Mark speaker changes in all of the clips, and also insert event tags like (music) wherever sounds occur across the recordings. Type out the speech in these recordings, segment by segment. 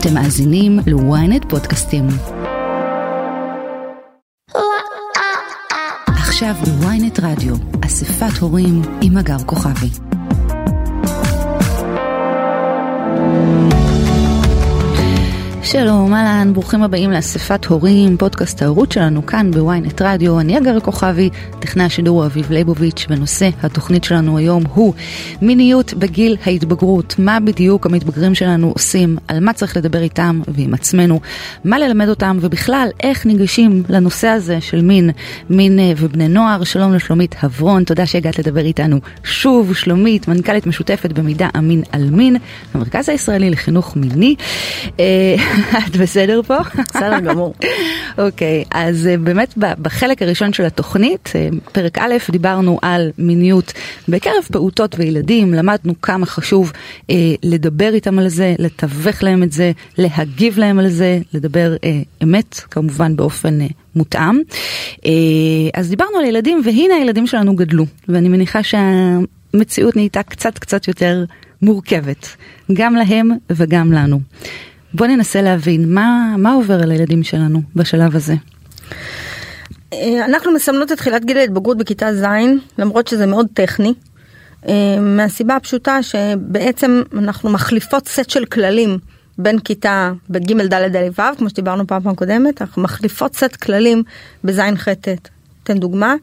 Speaker 1: אתם מאזינים ל-ynet פודקאסטים. עכשיו ב-ynet רדיו, אספת הורים עם הגר כוכבי. שלום, אהלן, ברוכים הבאים לאספת הורים, פודקאסט ההורות שלנו כאן בוויינט רדיו. אני אגר כוכבי, טכנאי השידור אביב ליבוביץ', ונושא התוכנית שלנו היום הוא מיניות בגיל ההתבגרות. מה בדיוק המתבגרים שלנו עושים, על מה צריך לדבר איתם ועם עצמנו, מה ללמד אותם, ובכלל, איך ניגשים לנושא הזה של מין, מין אה, ובני נוער. שלום לשלומית הברון, תודה שהגעת לדבר איתנו שוב. שלומית, מנכ"לית משותפת במידע אמין על מין, המרכז הישראלי לחינוך מיני. את בסדר פה?
Speaker 2: בסדר גמור. (laughs)
Speaker 1: אוקיי, okay, אז אה, באמת בחלק הראשון של התוכנית, אה, פרק א', דיברנו על מיניות בקרב פעוטות וילדים, למדנו כמה חשוב אה, לדבר איתם על זה, לתווך להם את זה, להגיב להם על זה, לדבר אה, אמת, כמובן באופן אה, מותאם. אה, אז דיברנו על ילדים, והנה הילדים שלנו גדלו, ואני מניחה שהמציאות נהייתה קצת קצת יותר מורכבת, גם להם וגם לנו. בוא ננסה להבין מה, מה עובר על הילדים שלנו בשלב הזה.
Speaker 2: אה, אנחנו מסמנות את תחילת גיל ההתבגרות בכיתה ז', למרות שזה מאוד טכני. אה, מהסיבה הפשוטה שבעצם אנחנו מחליפות סט של כללים בין כיתה בג' ד' ד' ו', כמו שדיברנו פעם פעם קודמת, אנחנו מחליפות סט כללים בז' ח' ט'. אתן דוגמה,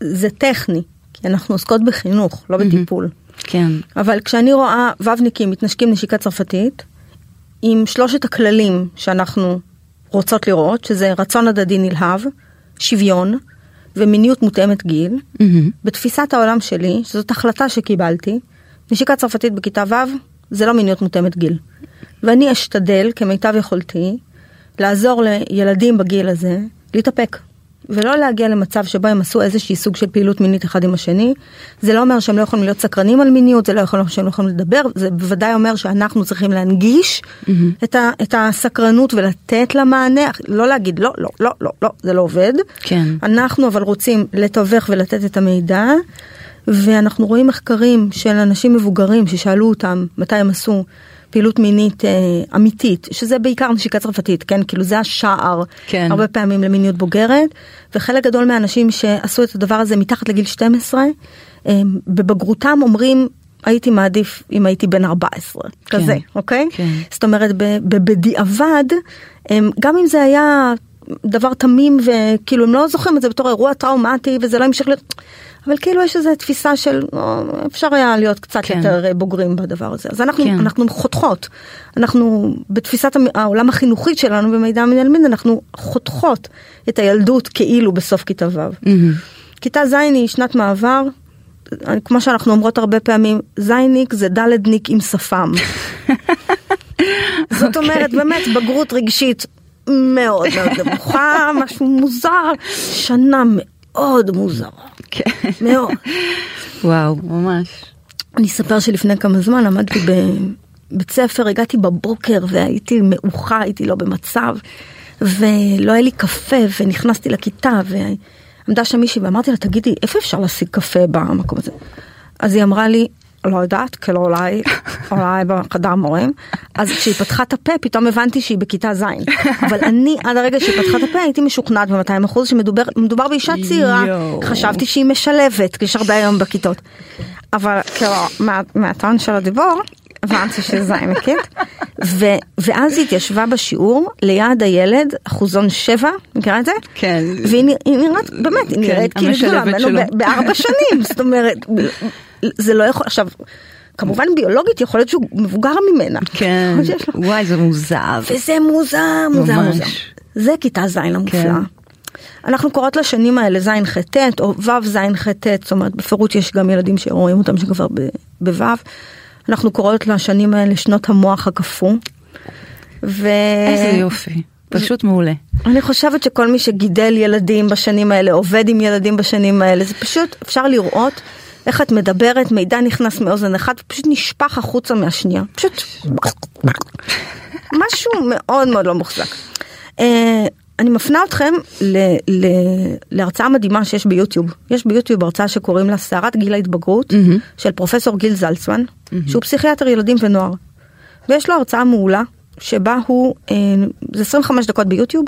Speaker 2: זה טכני, כי אנחנו עוסקות בחינוך, לא בטיפול.
Speaker 1: כן.
Speaker 2: אבל כשאני רואה ו"ניקים מתנשקים נשיקה צרפתית, עם שלושת הכללים שאנחנו רוצות לראות, שזה רצון הדדי נלהב, שוויון ומיניות מותאמת גיל. Mm-hmm. בתפיסת העולם שלי, שזאת החלטה שקיבלתי, נשיקה צרפתית בכיתה ו' זה לא מיניות מותאמת גיל. ואני אשתדל כמיטב יכולתי לעזור לילדים בגיל הזה להתאפק. ולא להגיע למצב שבו הם עשו איזשהי סוג של פעילות מינית אחד עם השני. זה לא אומר שהם לא יכולים להיות סקרנים על מיניות, זה לא אומר שהם לא יכולים לדבר, זה בוודאי אומר שאנחנו צריכים להנגיש mm-hmm. את, ה, את הסקרנות ולתת לה מענה, לא להגיד לא, לא, לא, לא, לא, זה לא עובד.
Speaker 1: כן.
Speaker 2: אנחנו אבל רוצים לתווך ולתת את המידע, ואנחנו רואים מחקרים של אנשים מבוגרים ששאלו אותם מתי הם עשו. פעילות מינית אה, אמיתית, שזה בעיקר נשיקה צרפתית, כן? כאילו זה השער כן. הרבה פעמים למיניות בוגרת, וחלק גדול מהאנשים שעשו את הדבר הזה מתחת לגיל 12, אה, בבגרותם אומרים הייתי מעדיף אם הייתי בן 14 כן, כזה אוקיי כן. זאת אומרת בדיעבד אה, גם אם זה היה דבר תמים וכאילו הם לא זוכרים את זה בתור אירוע טראומטי וזה לא המשיך להיות אבל כאילו יש איזו תפיסה של אפשר היה להיות קצת כן. יותר בוגרים בדבר הזה אז אנחנו כן. אנחנו חותכות אנחנו בתפיסת העולם החינוכית שלנו במידע מנהל אנחנו חותכות את הילדות כאילו בסוף כיתה ו'. Mm-hmm. כיתה ז' היא שנת מעבר כמו שאנחנו אומרות הרבה פעמים זייניק זה דלדניק עם שפם. (laughs) זאת אומרת אוקיי. באמת בגרות רגשית מאוד מאוד נמוכה משהו מוזר שנה מאוד מוזרה. כן. מאוד.
Speaker 1: וואו, ממש.
Speaker 2: אני אספר שלפני כמה זמן למדתי בבית ספר, הגעתי בבוקר והייתי מאוחה, הייתי לא במצב, ולא היה לי קפה, ונכנסתי לכיתה, ועמדה שם מישהי ואמרתי לה, תגידי, איפה אפשר להשיג קפה במקום הזה? אז היא אמרה לי, לא יודעת, כאילו אולי, אולי בחדר מורים, אז כשהיא פתחה את הפה פתאום הבנתי שהיא בכיתה ז', אבל אני עד הרגע שהיא פתחה את הפה הייתי משוכנעת ב-200 אחוז שמדובר באישה צעירה, חשבתי שהיא משלבת, יש הרבה היום בכיתות, אבל כאילו מהטון של הדיבור הבנתי שזה ז' ואז היא התיישבה בשיעור ליד הילד אחוזון 7 מכירה את זה?
Speaker 1: כן.
Speaker 2: והיא נראית באמת היא נראית כאילו גדולה ממנו בארבע שנים זאת אומרת זה לא יכול עכשיו. כמובן ביולוגית יכול להיות שהוא מבוגר ממנה.
Speaker 1: כן, וואי זה מוזר.
Speaker 2: וזה מוזר, מוזר, מוזר. זה כיתה ז' המופלאה. כן. אנחנו קוראות לשנים האלה ז' ח' ט' או ו' ז' ח' ט', זאת אומרת בפירוט יש גם ילדים שרואים אותם שכבר בו'. אנחנו קוראות לשנים האלה שנות המוח הקפוא.
Speaker 1: ו... איזה יופי. פשוט מעולה.
Speaker 2: אני חושבת שכל מי שגידל ילדים בשנים האלה, עובד עם ילדים בשנים האלה, זה פשוט אפשר לראות איך את מדברת, מידע נכנס מאוזן אחת ופשוט נשפך החוצה מהשנייה. פשוט משהו מאוד מאוד לא מוחזק. Uh, אני מפנה אתכם ל, ל, להרצאה מדהימה שיש ביוטיוב. יש ביוטיוב הרצאה שקוראים לה סערת גיל ההתבגרות mm-hmm. של פרופסור גיל זלצמן, mm-hmm. שהוא פסיכיאטר ילדים ונוער. ויש לו הרצאה מעולה שבה הוא, אה, זה 25 דקות ביוטיוב,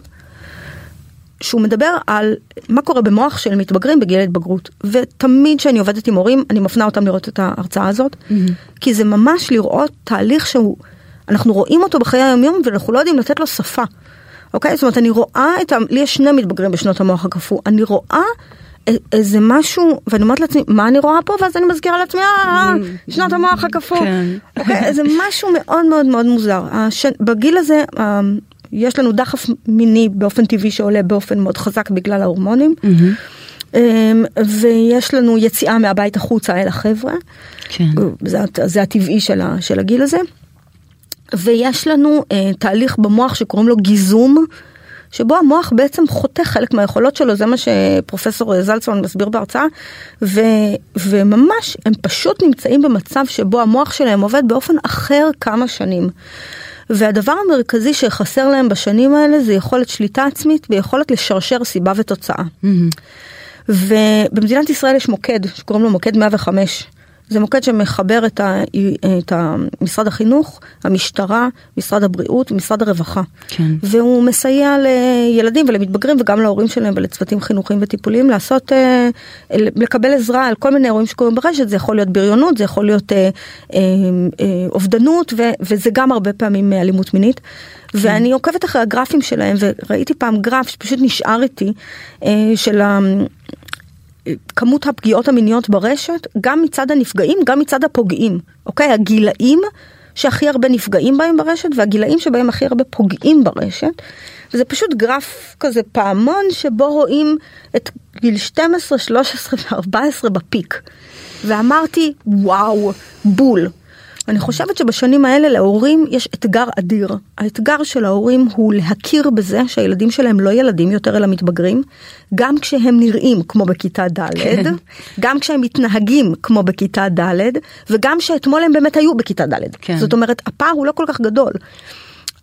Speaker 2: שהוא מדבר על מה קורה במוח של מתבגרים בגיל ההתבגרות. ותמיד כשאני עובדת עם הורים, אני מפנה אותם לראות את ההרצאה הזאת, mm-hmm. כי זה ממש לראות תהליך שהוא, אנחנו רואים אותו בחיי היום-יום ואנחנו לא יודעים לתת לו שפה. אוקיי? זאת אומרת, אני רואה את ה... לי יש שני מתבגרים בשנות המוח הקפוא. אני רואה איזה משהו, ואני אומרת לעצמי, מה אני רואה פה? ואז אני מזכירה לעצמי, אה, שנות המוח הקפוא. כן. אוקיי? איזה משהו מאוד מאוד מאוד מוזר. הש... בגיל הזה, אה, יש לנו דחף מיני באופן טבעי שעולה באופן מאוד חזק בגלל ההורמונים. אמ, ויש לנו יציאה מהבית החוצה אל החבר'ה. כן. זה, זה הטבעי של, ה, של הגיל הזה. ויש לנו אה, תהליך במוח שקוראים לו גיזום, שבו המוח בעצם חותך חלק מהיכולות שלו, זה מה שפרופסור זלצמן מסביר בהרצאה, ו, וממש הם פשוט נמצאים במצב שבו המוח שלהם עובד באופן אחר כמה שנים. והדבר המרכזי שחסר להם בשנים האלה זה יכולת שליטה עצמית ויכולת לשרשר סיבה ותוצאה. Mm-hmm. ובמדינת ישראל יש מוקד שקוראים לו מוקד 105. זה מוקד שמחבר את, ה, את ה, משרד החינוך, המשטרה, משרד הבריאות ומשרד הרווחה. כן. והוא מסייע לילדים ולמתבגרים וגם להורים שלהם ולצוותים חינוכיים וטיפוליים לעשות, אה, לקבל עזרה על כל מיני אירועים שקורים ברשת, זה יכול להיות בריונות, זה יכול להיות אה, אה, אובדנות וזה גם הרבה פעמים אלימות מינית. כן. ואני עוקבת אחרי הגרפים שלהם וראיתי פעם גרף שפשוט נשאר איתי של כמות הפגיעות המיניות ברשת, גם מצד הנפגעים, גם מצד הפוגעים, אוקיי? הגילאים שהכי הרבה נפגעים בהם ברשת, והגילאים שבהם הכי הרבה פוגעים ברשת. וזה פשוט גרף כזה פעמון שבו רואים את גיל 12, 13 ו-14 בפיק. ואמרתי, וואו, בול. אני חושבת שבשנים האלה להורים יש אתגר אדיר. האתגר של ההורים הוא להכיר בזה שהילדים שלהם לא ילדים יותר אלא מתבגרים, גם כשהם נראים כמו בכיתה ד', כן. גם כשהם מתנהגים כמו בכיתה ד', וגם שאתמול הם באמת היו בכיתה ד'. כן. זאת אומרת, הפער הוא לא כל כך גדול.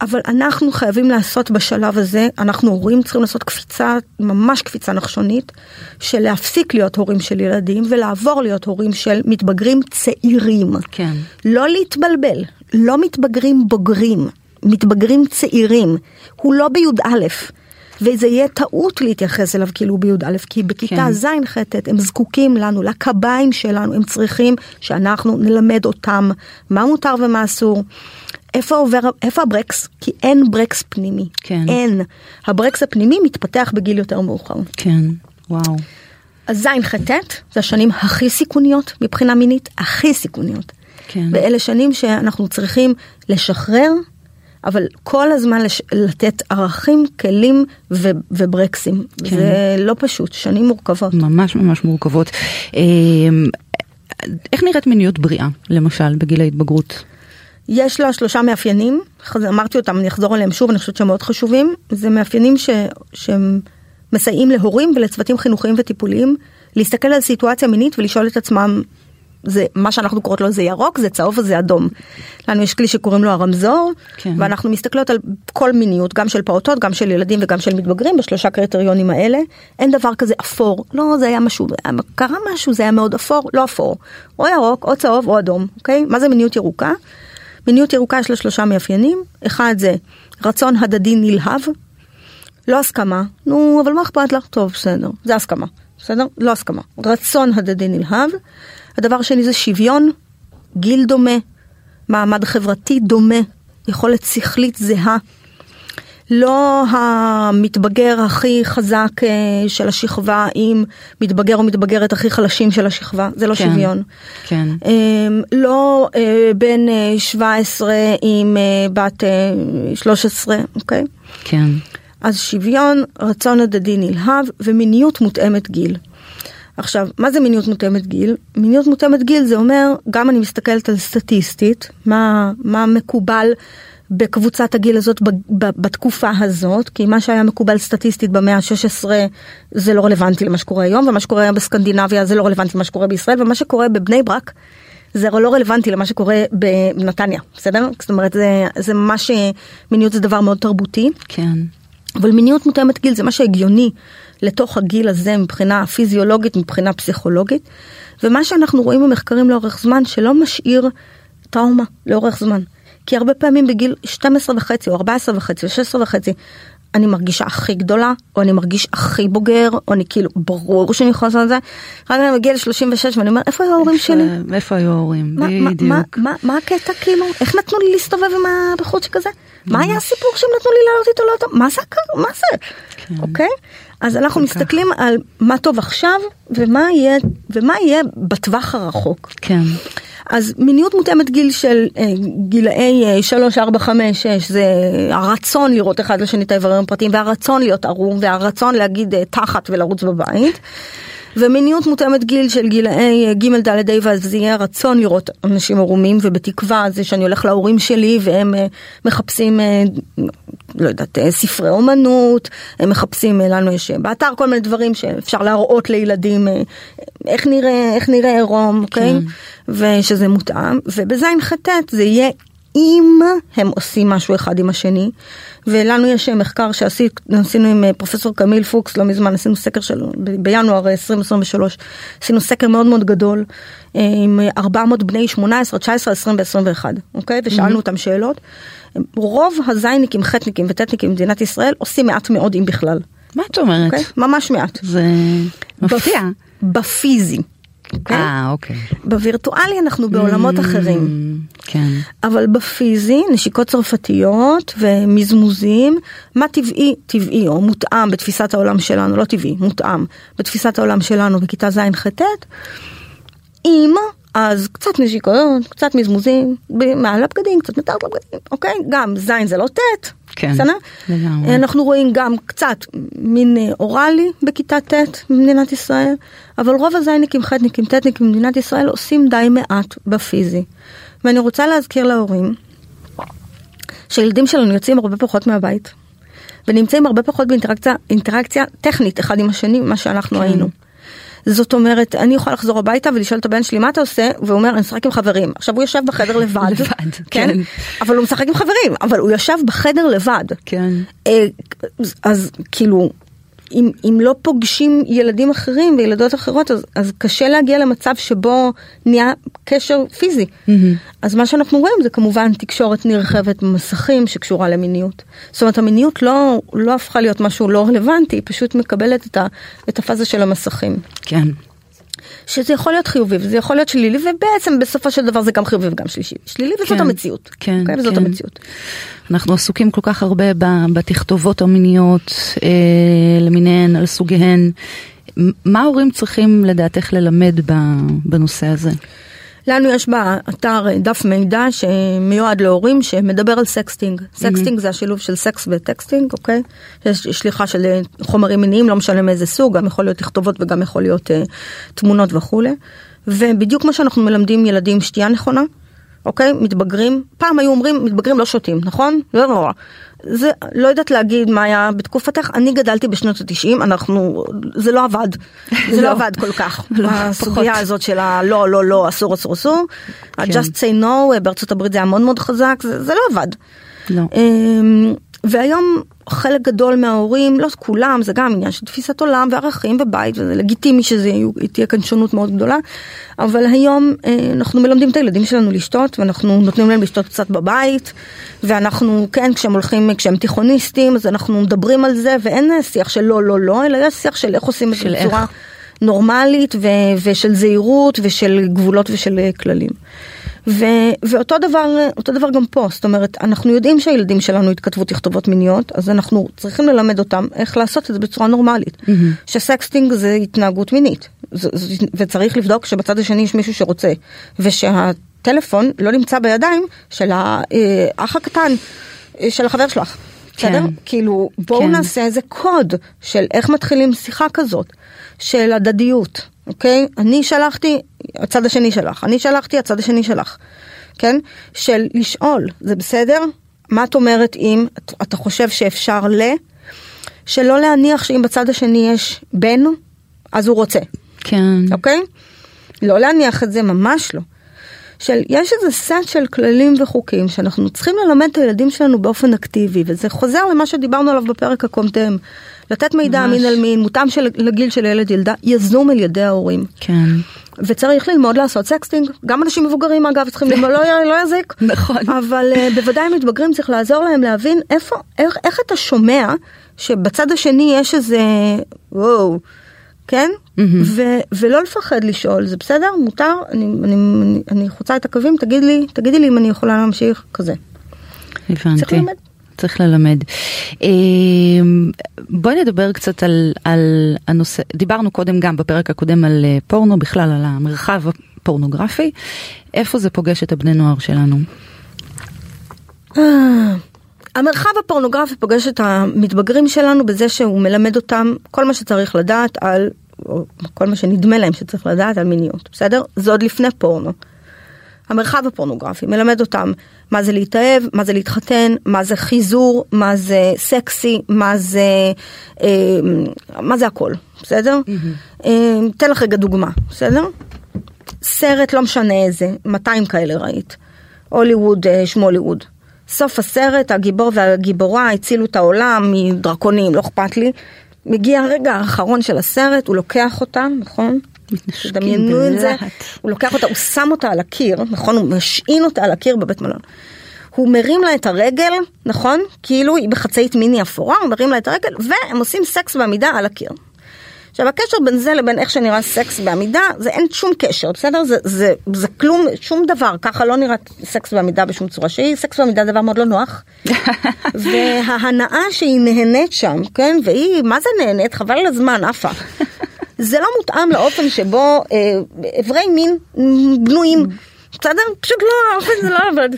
Speaker 2: אבל אנחנו חייבים לעשות בשלב הזה, אנחנו הורים צריכים לעשות קפיצה, ממש קפיצה נחשונית, של להפסיק להיות הורים של ילדים ולעבור להיות הורים של מתבגרים צעירים. כן. לא להתבלבל, לא מתבגרים בוגרים, מתבגרים צעירים. הוא לא בי"א. וזה יהיה טעות להתייחס אליו כאילו בי"א, כי בכיתה כן. ז' ח' הם זקוקים לנו, לקביים שלנו, הם צריכים שאנחנו נלמד אותם מה מותר ומה אסור. איפה עובר, איפה הברקס? כי אין ברקס פנימי. כן. אין. הברקס הפנימי מתפתח בגיל יותר מאוחר.
Speaker 1: כן, וואו.
Speaker 2: אז ז' ח' ט' זה השנים הכי סיכוניות מבחינה מינית, הכי סיכוניות. כן. ואלה שנים שאנחנו צריכים לשחרר, אבל כל הזמן לש... לתת ערכים, כלים ו... וברקסים. כן. זה לא פשוט, שנים מורכבות.
Speaker 1: ממש ממש מורכבות. אמ, איך נראית מיניות בריאה, למשל, בגיל ההתבגרות?
Speaker 2: יש לה שלושה מאפיינים, אמרתי אותם, אני אחזור עליהם שוב, אני חושבת שהם מאוד חשובים. זה מאפיינים ש, שהם מסייעים להורים ולצוותים חינוכיים וטיפוליים להסתכל על סיטואציה מינית ולשאול את עצמם, זה מה שאנחנו קוראות לו זה ירוק, זה צהוב וזה אדום. לנו יש כלי שקוראים לו הרמזור, כן. ואנחנו מסתכלות על כל מיניות, גם של פעוטות, גם של ילדים וגם של מתבגרים, בשלושה קריטריונים האלה. אין דבר כזה אפור, לא, זה היה משהו, קרה משהו, זה היה מאוד אפור, לא אפור. או ירוק, או צהוב, או אדום, אוקיי? מה זה מיניות ירוקה? מיניות ירוקה יש לה שלושה מאפיינים, אחד זה רצון הדדי נלהב, לא הסכמה, נו אבל מה אכפת לך? טוב בסדר, זה הסכמה, בסדר? לא הסכמה, רצון הדדי נלהב. הדבר השני זה שוויון, גיל דומה, מעמד חברתי דומה, יכולת שכלית זהה. לא המתבגר הכי חזק אה, של השכבה עם מתבגר או מתבגרת הכי חלשים של השכבה, זה לא כן, שוויון. כן. אמ, לא אה, בן 17 אה, עם בת 13, אוקיי? כן. אז שוויון, רצון הדדי נלהב ומיניות מותאמת גיל. עכשיו, מה זה מיניות מותאמת גיל? מיניות מותאמת גיל זה אומר, גם אני מסתכלת על סטטיסטית, מה, מה מקובל בקבוצת הגיל הזאת בתקופה הזאת, כי מה שהיה מקובל סטטיסטית במאה ה-16 זה לא רלוונטי למה שקורה היום, ומה שקורה היום בסקנדינביה זה לא רלוונטי למה שקורה בישראל, ומה שקורה בבני ברק זה לא רלוונטי למה שקורה בנתניה, בסדר? זאת אומרת, זה, זה ממש, מיניות זה דבר מאוד תרבותי. כן. אבל מיניות מותאמת גיל זה מה שהגיוני לתוך הגיל הזה מבחינה פיזיולוגית, מבחינה פסיכולוגית, ומה שאנחנו רואים במחקרים לאורך זמן שלא משאיר טראומה לאורך זמן. כי הרבה פעמים בגיל 12 וחצי או 14 וחצי או 16 וחצי אני מרגישה הכי גדולה או אני מרגיש הכי בוגר או אני כאילו ברור שאני יכולה לעשות את זה. רק אני מגיע ל-36 ואני אומר איפה היו ההורים שלי?
Speaker 1: איפה היו ההורים? בדיוק.
Speaker 2: מה- הקטע כאילו? איך נתנו לי להסתובב עם הבחורצ'יק הזה? מה היה הסיפור שהם נתנו לי לעלות איתו לאוטו? מה זה הקר- מה זה? אוקיי? אז אנחנו. מסתכלים על מה טוב עכשיו ומה יהיה בטווח הרחוק.
Speaker 1: כן.
Speaker 2: אז מיניות מותאמת גיל של אה, גילאי אה, 3, 4, 5, 6 זה הרצון לראות אחד לשני את האיברים הפרטיים והרצון להיות ערום והרצון להגיד אה, תחת ולרוץ בבית. ומיניות מותאמת גיל של גילאי אה, ג' ד' ה' ו' זה יהיה הרצון לראות אנשים ערומים ובתקווה זה שאני הולך להורים שלי והם אה, מחפשים אה, לא יודעת אה, ספרי אומנות הם מחפשים אה, לנו יש אה, באתר כל מיני דברים שאפשר להראות לילדים איך נראה איך נראה עירום אוקיי
Speaker 1: כן.
Speaker 2: ושזה מותאם ובזין ח' זה יהיה אם הם עושים משהו אחד עם השני ולנו יש מחקר שעשינו עם אה, פרופסור קמיל פוקס לא מזמן עשינו סקר שלו בינואר 2023 עשינו סקר מאוד מאוד גדול אה, עם 400 בני 18 19 20 ו-21 אוקיי ושאלנו אותם שאלות רוב הזייניקים חטניקים וטטניקים במדינת ישראל עושים מעט מאוד אם בכלל
Speaker 1: מה את אומרת?
Speaker 2: אוקיי ממש מעט
Speaker 1: זה מפתיע.
Speaker 2: בפיזי. אוקיי?
Speaker 1: אה, אוקיי.
Speaker 2: בווירטואלי אנחנו בעולמות אחרים.
Speaker 1: כן.
Speaker 2: אבל בפיזי, נשיקות צרפתיות ומזמוזים, מה טבעי, טבעי או מותאם בתפיסת העולם שלנו, לא טבעי, מותאם בתפיסת העולם שלנו בכיתה ז'-ח'-ט', אם אז קצת נשיקות, קצת מזמוזים, מעל הבגדים, קצת מתחת לבגדים, אוקיי? גם ז' זה לא ט',
Speaker 1: כן,
Speaker 2: בסדר?
Speaker 1: לגמרי.
Speaker 2: אנחנו רואים גם קצת מין אה, אוראלי בכיתה ט' במדינת ישראל, אבל רוב הזייניקים, חטניקים, טטניקים במדינת ישראל עושים די מעט בפיזי. ואני רוצה להזכיר להורים שהילדים שלנו יוצאים הרבה פחות מהבית, ונמצאים הרבה פחות באינטראקציה אינטראקציה טכנית אחד עם השני ממה שאנחנו
Speaker 1: כן.
Speaker 2: היינו. זאת אומרת, אני יכולה לחזור הביתה ולשאול את הבן שלי מה אתה עושה, והוא אומר אני משחק עם חברים. עכשיו הוא יושב בחדר לבד, (laughs)
Speaker 1: לבד,
Speaker 2: כן?
Speaker 1: כן.
Speaker 2: אבל הוא משחק עם חברים, אבל הוא יושב בחדר לבד.
Speaker 1: כן.
Speaker 2: אה, אז, אז כאילו, אם, אם לא פוגשים ילדים אחרים וילדות אחרות, אז, אז קשה להגיע למצב שבו נהיה קשר פיזי. אז מה שאנחנו רואים זה כמובן תקשורת נרחבת במסכים שקשורה למיניות. זאת אומרת, המיניות לא, לא הפכה להיות משהו לא רלוונטי, היא פשוט מקבלת את, ה, את הפאזה של המסכים.
Speaker 1: כן.
Speaker 2: שזה יכול להיות חיובי וזה יכול להיות שלילי, ובעצם בסופו של דבר זה גם חיובי וגם שלישי. שלילי וזאת
Speaker 1: כן,
Speaker 2: המציאות.
Speaker 1: כן,
Speaker 2: אוקיי? וזאת
Speaker 1: כן.
Speaker 2: המציאות.
Speaker 1: אנחנו עסוקים כל כך הרבה בתכתובות המיניות אה, למיניהן, על סוגיהן. מה ההורים צריכים לדעתך ללמד בנושא הזה?
Speaker 2: לנו יש באתר דף מידע שמיועד להורים שמדבר על sexting. sexting זה השילוב של סקס ו texting, אוקיי? יש שליחה של אה, חומרים מיניים, לא משנה מאיזה סוג, גם יכול להיות תכתובות וגם יכול להיות אה, תמונות וכולי. ובדיוק כמו שאנחנו מלמדים ילדים שתייה נכונה, אוקיי? מתבגרים, פעם היו אומרים מתבגרים לא שותים, נכון? לא, לא. זה, לא יודעת להגיד מה היה בתקופתך, אני גדלתי בשנות התשעים, אנחנו, זה לא עבד, (laughs) זה לא
Speaker 1: לא.
Speaker 2: עבד כל כך, (laughs)
Speaker 1: לא,
Speaker 2: הסוגיה. הזאת של הלא, לא, לא, אסור, אסור, אסור,
Speaker 1: כן.
Speaker 2: ה-just say no, בארצות הברית זה היה מאוד מאוד חזק, זה, זה לא עבד.
Speaker 1: לא.
Speaker 2: והיום חלק גדול מההורים, לא כולם, זה גם עניין של תפיסת עולם וערכים ובית, וזה לגיטימי שזה יהיו- תהיה כאן שונות מאוד גדולה, אבל היום אה, אנחנו מלמדים את הילדים שלנו לשתות, ואנחנו נותנים להם לשתות קצת בבית, ואנחנו, כן, כשהם הולכים, כשהם תיכוניסטים, אז אנחנו מדברים על זה, ואין שיח של לא, לא, לא, אלא יש שיח של איך עושים את זה בצורה. נורמלית ושל זהירות ושל גבולות ושל אה, כללים. ו- ואותו דבר, אה, אותו דבר גם פה, זאת אומרת, אנחנו יודעים שהילדים שלנו התכתבו תכתובות מיניות, אז אנחנו צריכים ללמד אותם איך לעשות את זה בצורה נורמלית. שסקסטינג זה התנהגות מינית, זה- זה- וצריך לבדוק שבצד השני יש מישהו שרוצה, ושהטלפון לא נמצא בידיים של האח הקטן אה, של החבר שלך.
Speaker 1: כן.
Speaker 2: בסדר? כאילו, בואו
Speaker 1: כן.
Speaker 2: נעשה איזה קוד של איך מתחילים שיחה כזאת, של הדדיות, אוקיי? אני שלחתי, הצד השני שלך, אני שלחתי, הצד השני שלך, כן? של לשאול, זה בסדר? מה את אומרת אם את- אתה חושב שאפשר ל... שלא להניח שאם בצד השני יש בן, אז הוא רוצה,
Speaker 1: כן.
Speaker 2: אוקיי? לא להניח את זה, ממש לא. של יש איזה סט של כללים וחוקים שאנחנו צריכים ללמד את הילדים שלנו באופן אקטיבי וזה חוזר למה שדיברנו עליו בפרק הקודם. לתת מידע
Speaker 1: ממש.
Speaker 2: מין על מין, מותאם של, לגיל של ילד ילדה, יזום על ידי ההורים.
Speaker 1: כן.
Speaker 2: וצריך ללמוד לעשות sexting, גם אנשים מבוגרים אגב צריכים ללמוד, לא, לא יזיק, (laughs)
Speaker 1: נכון.
Speaker 2: אבל uh, בוודאי מתבגרים צריך לעזור להם להבין איפה, איך, איך אתה שומע שבצד השני יש איזה וואו, כן? Mm-hmm. ו- ולא לפחד לשאול, זה בסדר? מותר? אני, אני, אני, אני חוצה את הקווים, תגיד לי, תגידי לי אם אני יכולה להמשיך, כזה.
Speaker 1: הבנתי.
Speaker 2: צריך ללמד.
Speaker 1: צריך ללמד. אמ, בואי נדבר קצת על, על הנושא, דיברנו קודם גם בפרק הקודם על אה, פורנו, בכלל על המרחב הפורנוגרפי. איפה זה פוגש את הבני נוער שלנו?
Speaker 2: אה, המרחב הפורנוגרפי פוגש את המתבגרים שלנו בזה שהוא מלמד אותם כל מה שצריך לדעת על, או כל מה שנדמה להם שצריך לדעת על מיניות, בסדר? זה עוד לפני פורנו. המרחב הפורנוגרפי מלמד אותם מה זה להתאהב, מה זה להתחתן, מה זה חיזור, מה זה סקסי, מה זה, אה, מה זה הכל, בסדר? Mm-hmm. אה, אתן לך רגע דוגמה, בסדר? סרט, לא משנה איזה, 200 כאלה ראית. הוליווד, אה, שמוליווד. סוף הסרט, הגיבור והגיבורה הצילו את העולם מדרקונים, לא אכפת לי. מגיע הרגע האחרון של הסרט, הוא לוקח אותם, נכון? תדמיינו את זה, הוא לוקח אותה, הוא שם אותה על הקיר, נכון? הוא משעין אותה על הקיר בבית מלון. הוא מרים לה את הרגל, נכון? כאילו היא בחצאית מיני אפורה, הוא מרים לה את הרגל, והם עושים סקס בעמידה על הקיר. עכשיו הקשר בין זה לבין איך שנראה סקס בעמידה, זה אין שום קשר, בסדר? זה, זה, זה כלום, שום דבר, ככה לא נראה סקס בעמידה בשום צורה שהיא, סקס בעמידה זה דבר מאוד לא נוח. (laughs) וההנאה שהיא נהנית שם, כן? והיא, מה זה נהנית? חבל על הזמן, עפה. זה לא מותאם לאופן שבו אה, אברי מין בנויים, בסדר? פשוט לא, האופן זה לא עבד.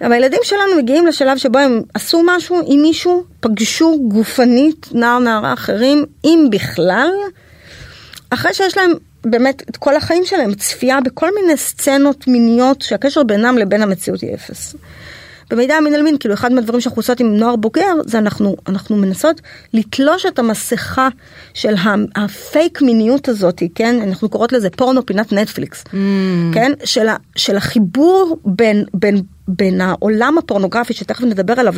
Speaker 2: אבל הילדים שלנו מגיעים לשלב שבו הם עשו משהו עם מישהו, פגשו גופנית נער נערה אחרים, אם בכלל, אחרי שיש להם באמת את כל החיים שלהם, צפייה בכל מיני סצנות מיניות שהקשר בינם לבין המציאות היא אפס. במידע המין על מין, כאילו אחד מהדברים שאנחנו עושות עם נוער בוגר, זה אנחנו, אנחנו מנסות לתלוש את המסכה של הפייק מיניות הזאת, כן? אנחנו קוראות לזה פורנו פינת נטפליקס, mm. כן? של, ה, של החיבור בין, בין, בין העולם הפורנוגרפי, שתכף נדבר עליו,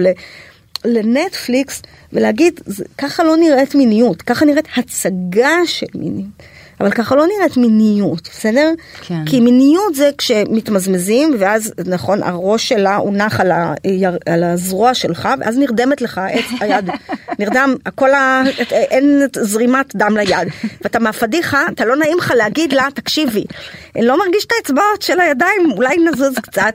Speaker 2: לנטפליקס, ולהגיד, ככה לא נראית מיניות, ככה נראית הצגה של מיניות. אבל ככה לא נראית מיניות, בסדר? כן. כי מיניות זה כשמתמזמזים, ואז נכון, הראש שלה הונח על, ה, על הזרוע שלך, ואז נרדמת לך את היד. (laughs) נרדם, הכל ה... אין זרימת דם ליד. ואתה מהפדיחה, אתה לא נעים לך להגיד לה, תקשיבי, אני לא מרגיש את האצבעות של הידיים, אולי נזוז קצת.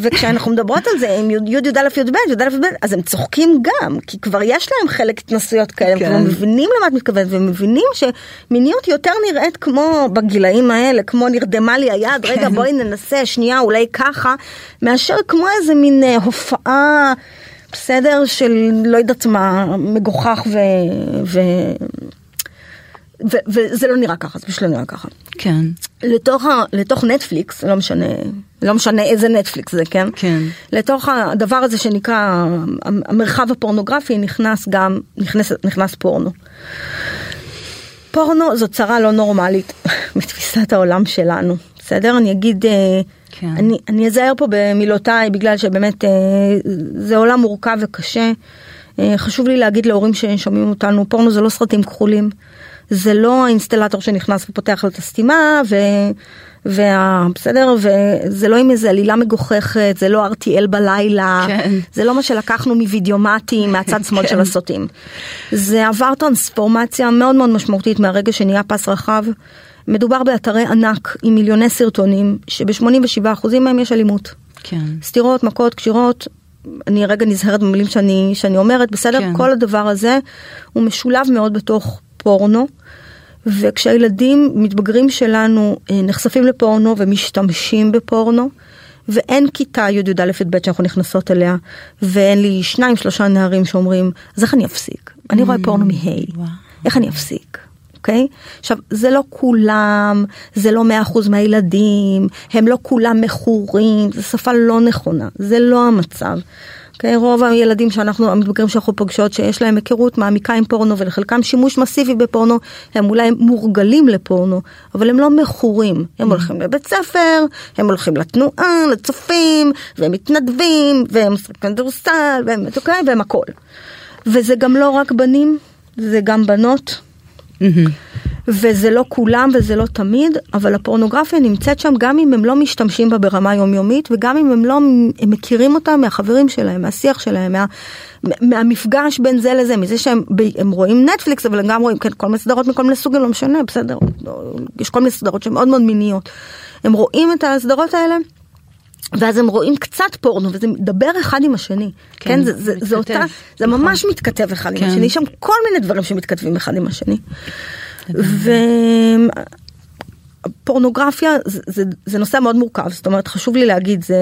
Speaker 2: וכשאנחנו מדברות על זה עם י' י"א י"ב, י"א י"ב, אז הם צוחקים גם, כי כבר יש להם חלק התנסויות כאלה, כן. הם מבינים למה את מתכוונת, ומבינים שמיניות יותר נראית כמו בגילאים האלה, כמו נרדמה לי היד, רגע כן. בואי ננסה, שנייה, אולי ככה, מאשר כמו איזה מין אה, הופעה, בסדר, של לא יודעת מה, מגוחך ו... ו... ו- וזה לא נראה ככה, זה פשוט לא נראה ככה.
Speaker 1: כן.
Speaker 2: לתוך, ה- לתוך נטפליקס, לא משנה, לא משנה איזה נטפליקס זה, כן?
Speaker 1: כן.
Speaker 2: לתוך הדבר הזה שנקרא המרחב הפורנוגרפי נכנס גם, נכנס, נכנס פורנו. פורנו זו צרה לא נורמלית (laughs) בתפיסת העולם שלנו, בסדר? אני אגיד, אה, כן. אני, אני אזהר פה במילותיי בגלל שבאמת אה, זה עולם מורכב וקשה. אה, חשוב לי להגיד להורים ששומעים אותנו, פורנו זה לא סרטים כחולים. זה לא האינסטלטור שנכנס ופותח לו את הסתימה, ו... וה... בסדר? וזה לא עם איזה עלילה מגוחכת, זה לא RTL בלילה, כן. זה לא מה שלקחנו מווידאומטים מהצד שמאל כן. של הסוטים. זה עבר טרנספורמציה מאוד מאוד משמעותית מהרגע שנהיה פס רחב. מדובר באתרי ענק עם מיליוני סרטונים, שב-87% מהם יש אלימות.
Speaker 1: כן.
Speaker 2: סתירות, מכות, קשירות, אני רגע נזהרת במילים שאני, שאני אומרת, בסדר? כן. כל הדבר הזה הוא משולב מאוד בתוך פורנו. וכשהילדים מתבגרים שלנו אה, נחשפים לפורנו ומשתמשים בפורנו, ואין כיתה י' י"א י"ב שאנחנו נכנסות אליה, ואין לי שניים שלושה נערים שאומרים, אז איך אני אפסיק? אני רואה פורנו מה', איך אני אפסיק? אוקיי? Okay? עכשיו, זה לא כולם, זה לא מאה אחוז מהילדים, הם לא כולם מכורים, זו שפה לא נכונה, זה לא המצב. Okay, רוב הילדים שאנחנו, המתבגרים שאנחנו פוגשות, שיש להם היכרות מעמיקה עם פורנו ולחלקם שימוש מסיבי בפורנו, הם אולי מורגלים לפורנו, אבל הם לא מכורים. הם הולכים לבית ספר, הם הולכים לתנועה, לצופים, והם מתנדבים, והם כדורסל, והם, okay, והם הכל. וזה גם לא רק בנים, זה גם בנות. וזה לא כולם וזה לא תמיד, אבל הפורנוגרפיה נמצאת שם גם אם הם לא משתמשים בה ברמה יומיומית וגם אם הם לא הם מכירים אותה מהחברים שלהם, מהשיח שלהם, מה, מהמפגש בין זה לזה, מזה שהם הם רואים נטפליקס אבל הם גם רואים כן, כל מיני סדרות מכל מיני סוגים, לא משנה, בסדר, יש כל מיני סדרות שהן מאוד מאוד מיניות. הם רואים את הסדרות האלה. ואז הם רואים קצת פורנו וזה מדבר אחד עם השני, כן, כן זה, זה, זה אותה, זה נכון. ממש מתכתב אחד כן. עם השני, יש שם כל מיני דברים שמתכתבים אחד עם השני. ו... פורנוגרפיה זה, זה, זה נושא מאוד מורכב, זאת אומרת חשוב לי להגיד זה,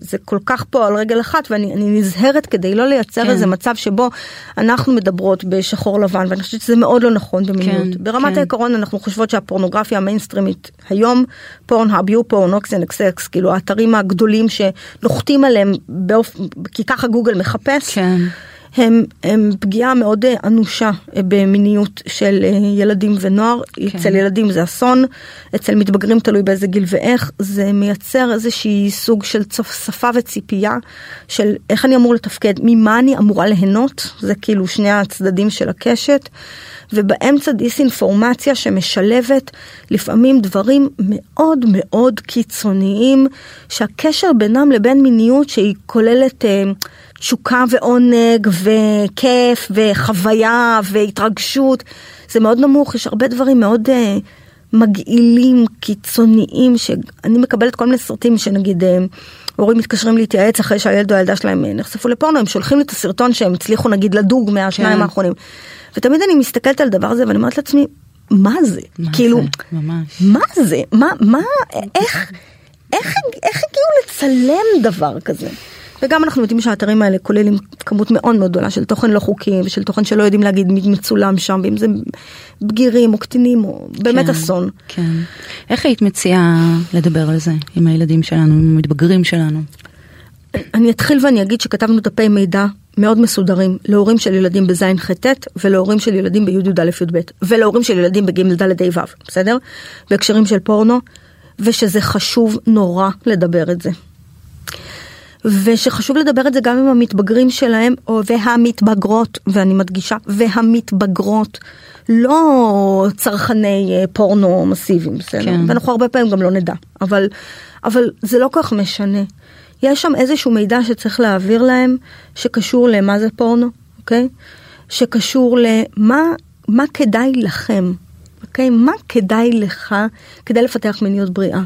Speaker 2: זה כל כך פה על רגל אחת ואני נזהרת כדי לא לייצר כן. איזה מצב שבו אנחנו מדברות בשחור לבן ואני חושבת שזה מאוד לא נכון במיניות. כן, ברמת כן. העיקרון אנחנו חושבות שהפורנוגרפיה המיינסטרימית היום פורנהאב, יו פורנוקס אקסקס, כאילו האתרים הגדולים שנוחתים עליהם באופ... כי ככה גוגל מחפש. כן. הם, הם פגיעה מאוד אה, אנושה אה, במיניות של אה, ילדים ונוער. כן. אצל ילדים זה אסון, אצל מתבגרים תלוי באיזה גיל ואיך. זה מייצר איזושהי סוג של שפה וציפייה של איך אני אמור לתפקד, ממה אני אמורה ליהנות, זה כאילו שני הצדדים של הקשת. ובאמצע דיסאינפורמציה שמשלבת לפעמים דברים מאוד מאוד קיצוניים, שהקשר בינם לבין מיניות שהיא כוללת... תשוקה ועונג וכיף וחוויה והתרגשות זה מאוד נמוך יש הרבה דברים מאוד uh, מגעילים קיצוניים שאני מקבלת כל מיני סרטים שנגיד uh, הורים מתקשרים להתייעץ אחרי שהילד או הילדה שלהם אה, נחשפו לפורנו הם שולחים לי את הסרטון שהם הצליחו נגיד לדוג מהשניים כן. האחרונים ותמיד אני מסתכלת על דבר הזה ואני אומרת לעצמי מה זה מה כאילו זה? מה זה מה מה איך איך איך הגיעו לצלם דבר כזה. וגם אנחנו יודעים שהאתרים האלה כוללים כמות מאוד מאוד גדולה של תוכן לא חוקי ושל תוכן שלא יודעים להגיד מי מצולם שם, ואם זה בגירים או קטינים או באמת כן, אסון.
Speaker 1: כן. איך היית מציעה לדבר על זה עם הילדים שלנו, עם המתבגרים שלנו?
Speaker 2: אני אתחיל ואני אגיד שכתבנו דפי מידע מאוד מסודרים להורים של ילדים בזין ח' ולהורים של ילדים בי' י"א י"ב ולהורים של ילדים בג' ד' ה' ו', בסדר? בהקשרים של פורנו ושזה חשוב נורא לדבר את זה. ושחשוב לדבר את זה גם עם המתבגרים שלהם, או והמתבגרות, ואני מדגישה, והמתבגרות, לא צרכני אה, פורנו מסיביים, בסדר? כן. ואנחנו הרבה פעמים גם לא נדע, אבל, אבל זה לא כל כך משנה. יש שם איזשהו מידע שצריך להעביר להם, שקשור למה זה פורנו, אוקיי? שקשור למה מה כדאי לכם, אוקיי? מה כדאי לך כדי לפתח מיניות בריאה.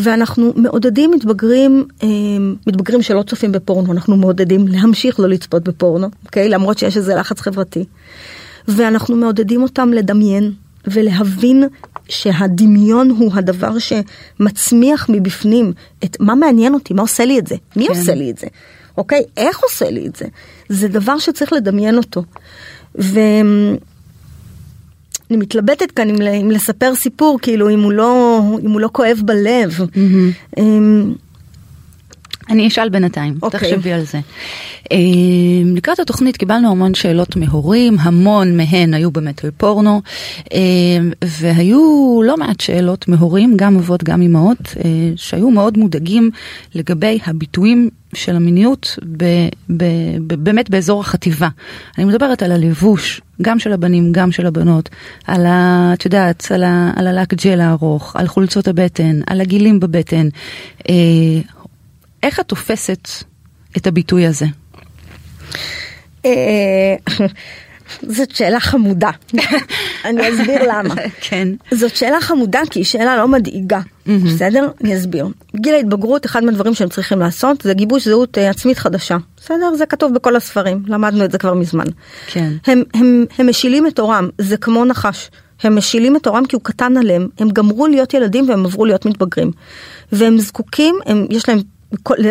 Speaker 2: ואנחנו מעודדים מתבגרים, אה, מתבגרים שלא צופים בפורנו, אנחנו מעודדים להמשיך לא לצפות בפורנו, אוקיי? למרות שיש איזה לחץ חברתי. ואנחנו מעודדים אותם לדמיין ולהבין שהדמיון הוא הדבר שמצמיח מבפנים את מה מעניין אותי, מה עושה לי את זה, מי כן. עושה לי את זה, אוקיי? איך עושה לי את זה? זה דבר שצריך לדמיין אותו. ו... אני מתלבטת כאן אם, אם לספר סיפור, כאילו אם הוא לא, אם הוא לא כואב בלב. Mm-hmm.
Speaker 1: אני אשאל בינתיים, okay. אוקיי. תחשבי על זה. לקראת התוכנית קיבלנו המון שאלות מהורים, המון מהן היו באמת על פורנו, והיו לא מעט שאלות מהורים, גם אבות, גם אמהות, אה, שהיו מאוד מודאגים לגבי הביטויים של המיניות ב, ב, ב, באמת באזור החטיבה. אני מדברת על הלבוש, גם של הבנים, גם של הבנות, על ה... את יודעת, על הלק ג'ל הארוך, על חולצות הבטן, על הגילים בבטן. אה, איך את תופסת את הביטוי הזה?
Speaker 2: אה, זאת שאלה חמודה. אני אסביר למה. (laughs)
Speaker 1: כן.
Speaker 2: זאת שאלה חמודה כי היא שאלה לא מדאיגה, בסדר? אני אסביר. גיל ההתבגרות, אחד מהדברים שהם צריכים לעשות זה גיבוש זהות אה, עצמית חדשה. בסדר? זה כתוב בכל הספרים, למדנו את זה כבר מזמן.
Speaker 1: כן.
Speaker 2: הם, הם, הם משילים את עורם, זה כמו נחש. הם משילים את עורם כי הוא קטן עליהם, הם גמרו להיות ילדים והם עברו להיות מתבגרים. והם זקוקים, הם, יש להם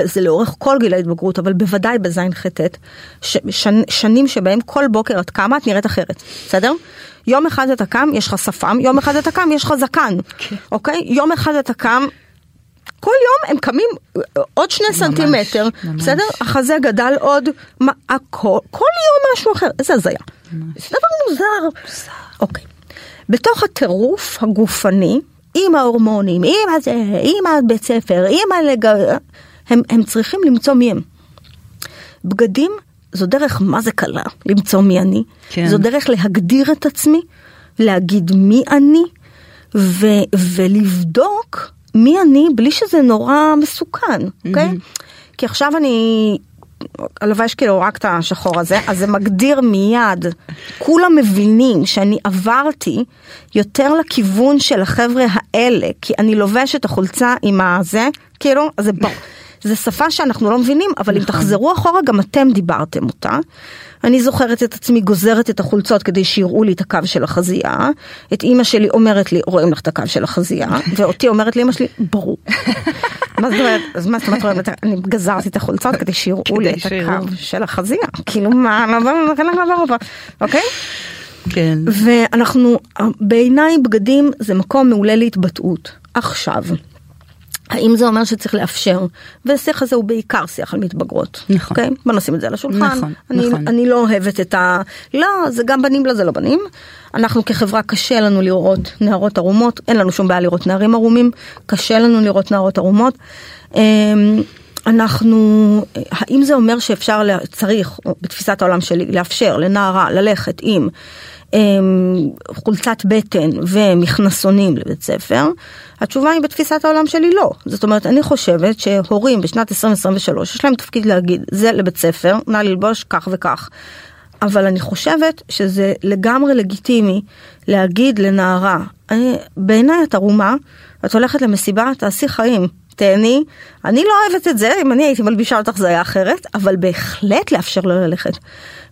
Speaker 2: זה לאורך כל גיל ההתבגרות, אבל בוודאי בזין ח' ש, שנים שבהם כל בוקר את קמה, את נראית אחרת, בסדר? יום אחד אתה קם, יש לך שפם, יום אחד אתה קם, יש לך זקן, כן. אוקיי? יום אחד אתה קם, כל יום הם קמים עוד שני ממש, סנטימטר, ממש. בסדר? החזה גדל עוד, מה, הכל, כל יום משהו אחר, איזה הזיה. זה דבר מוזר. אוקיי. בתוך הטירוף הגופני, עם ההורמונים, עם הזה, עם הבית ספר, עם הלג... הם, הם צריכים למצוא מי הם. בגדים זו דרך מה זה קלה למצוא מי אני, כן. זו דרך להגדיר את עצמי, להגיד מי אני ו, ולבדוק מי אני בלי שזה נורא מסוכן, אוקיי? Mm-hmm. כי עכשיו אני הלוואי שכאילו רק את השחור הזה, אז זה מגדיר מיד, כולם מבינים שאני עברתי יותר לכיוון של החבר'ה האלה, כי אני לובשת החולצה עם הזה, כאילו, אז זה ברור. זה שפה שאנחנו לא מבינים, אבל אם נכון. תחזרו אחורה גם אתם דיברתם אותה. אני זוכרת את עצמי גוזרת את החולצות כדי שיראו לי את הקו של החזייה. את אימא שלי אומרת לי, רואים לך את הקו של החזייה, ואותי אומרת לי אימא שלי, ברור. (laughs) מה זאת אומרת, אז מה זאת אומרת, רואים אני גזרתי את החולצות כדי שיראו לי את הקו של החזייה. כאילו מה, אוקיי? כן. ואנחנו, בעיניי בגדים זה מקום מעולה להתבטאות. עכשיו. האם זה אומר שצריך לאפשר? והשיח הזה הוא בעיקר שיח על מתבגרות.
Speaker 1: נכון. Okay? אוקיי?
Speaker 2: בוא נשים את זה על השולחן.
Speaker 1: נכון,
Speaker 2: אני,
Speaker 1: נכון.
Speaker 2: אני לא אוהבת את ה... לא, זה גם בנים, לא זה לא בנים. אנחנו כחברה קשה לנו לראות נערות ערומות, אין לנו שום בעיה לראות נערים ערומים, קשה לנו לראות נערות ערומות. אמ, אנחנו, האם זה אומר שאפשר, צריך, בתפיסת העולם שלי, לאפשר לנערה ללכת עם חולצת בטן ומכנסונים לבית ספר? התשובה היא בתפיסת העולם שלי לא. זאת אומרת, אני חושבת שהורים בשנת 2023 יש להם תפקיד להגיד, זה לבית ספר, נא ללבוש כך וכך. אבל אני חושבת שזה לגמרי לגיטימי להגיד לנערה, בעיניי את ערומה, את הולכת למסיבה, תעשי חיים, תהני. אני לא אוהבת את זה, אם אני הייתי מלבישה אותך זה היה אחרת, אבל בהחלט לאפשר לו ללכת.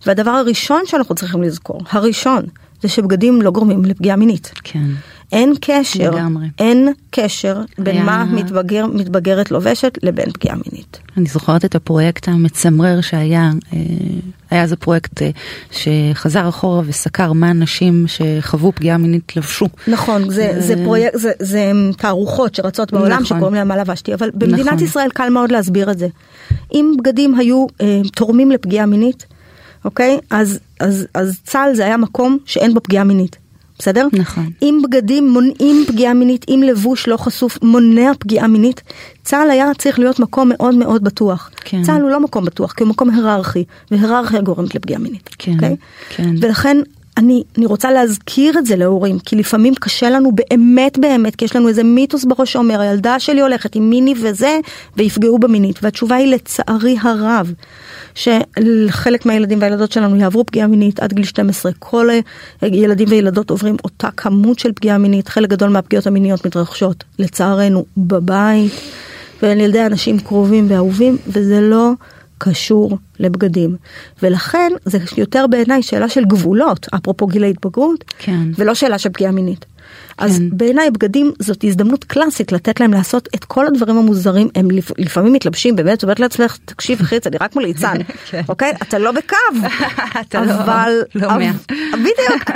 Speaker 2: והדבר הראשון שאנחנו צריכים לזכור, הראשון, זה שבגדים לא גורמים לפגיעה מינית.
Speaker 1: כן.
Speaker 2: אין קשר, לגמרי. אין קשר בין היה... מה מתבגר, מתבגרת לובשת לבין פגיעה מינית.
Speaker 1: אני זוכרת את הפרויקט המצמרר שהיה, אה, היה איזה פרויקט אה, שחזר אחורה וסקר מה נשים שחוו פגיעה מינית לבשו.
Speaker 2: נכון, זה, ו... זה פרויקט, זה, זה תערוכות שרצות בעולם נכון. שקוראים להם מה לבשתי, אבל במדינת נכון. ישראל קל מאוד להסביר את זה. אם בגדים היו אה, תורמים לפגיעה מינית, אוקיי? אז, אז, אז צה"ל זה היה מקום שאין בו פגיעה מינית. בסדר?
Speaker 1: נכון.
Speaker 2: אם בגדים מונעים פגיעה מינית, אם לבוש לא חשוף מונע פגיעה מינית, צה"ל היה צריך להיות מקום מאוד מאוד בטוח. כן. צה"ל הוא לא מקום בטוח, כי הוא מקום היררכי, והיררכיה גורמת לפגיעה מינית.
Speaker 1: כן, okay? אוקיי? כן.
Speaker 2: ולכן אני, אני רוצה להזכיר את זה להורים, כי לפעמים קשה לנו באמת באמת, כי יש לנו איזה מיתוס בראש שאומר, הילדה שלי הולכת עם מיני וזה, ויפגעו במינית. והתשובה היא לצערי הרב, שחלק מהילדים והילדות שלנו יעברו פגיעה מינית עד גיל 12. כל ילדים וילדות עוברים אותה כמות של פגיעה מינית, חלק גדול מהפגיעות המיניות מתרחשות, לצערנו, בבית, ועל ילדי אנשים קרובים ואהובים, וזה לא... קשור לבגדים. ולכן זה יותר בעיניי שאלה של גבולות, אפרופו גיל ההתבגרות,
Speaker 1: כן.
Speaker 2: ולא שאלה של פגיעה מינית. אז כן. בעיניי בגדים זאת הזדמנות קלאסית לתת להם לעשות את כל הדברים המוזרים הם לפעמים מתלבשים באמת אומרת לעצמך תקשיב אחי זה נראה כמו ליצן (laughs) כן. אוקיי אתה לא בקו (laughs)
Speaker 1: אתה לא- אבל (laughs)
Speaker 2: בדיוק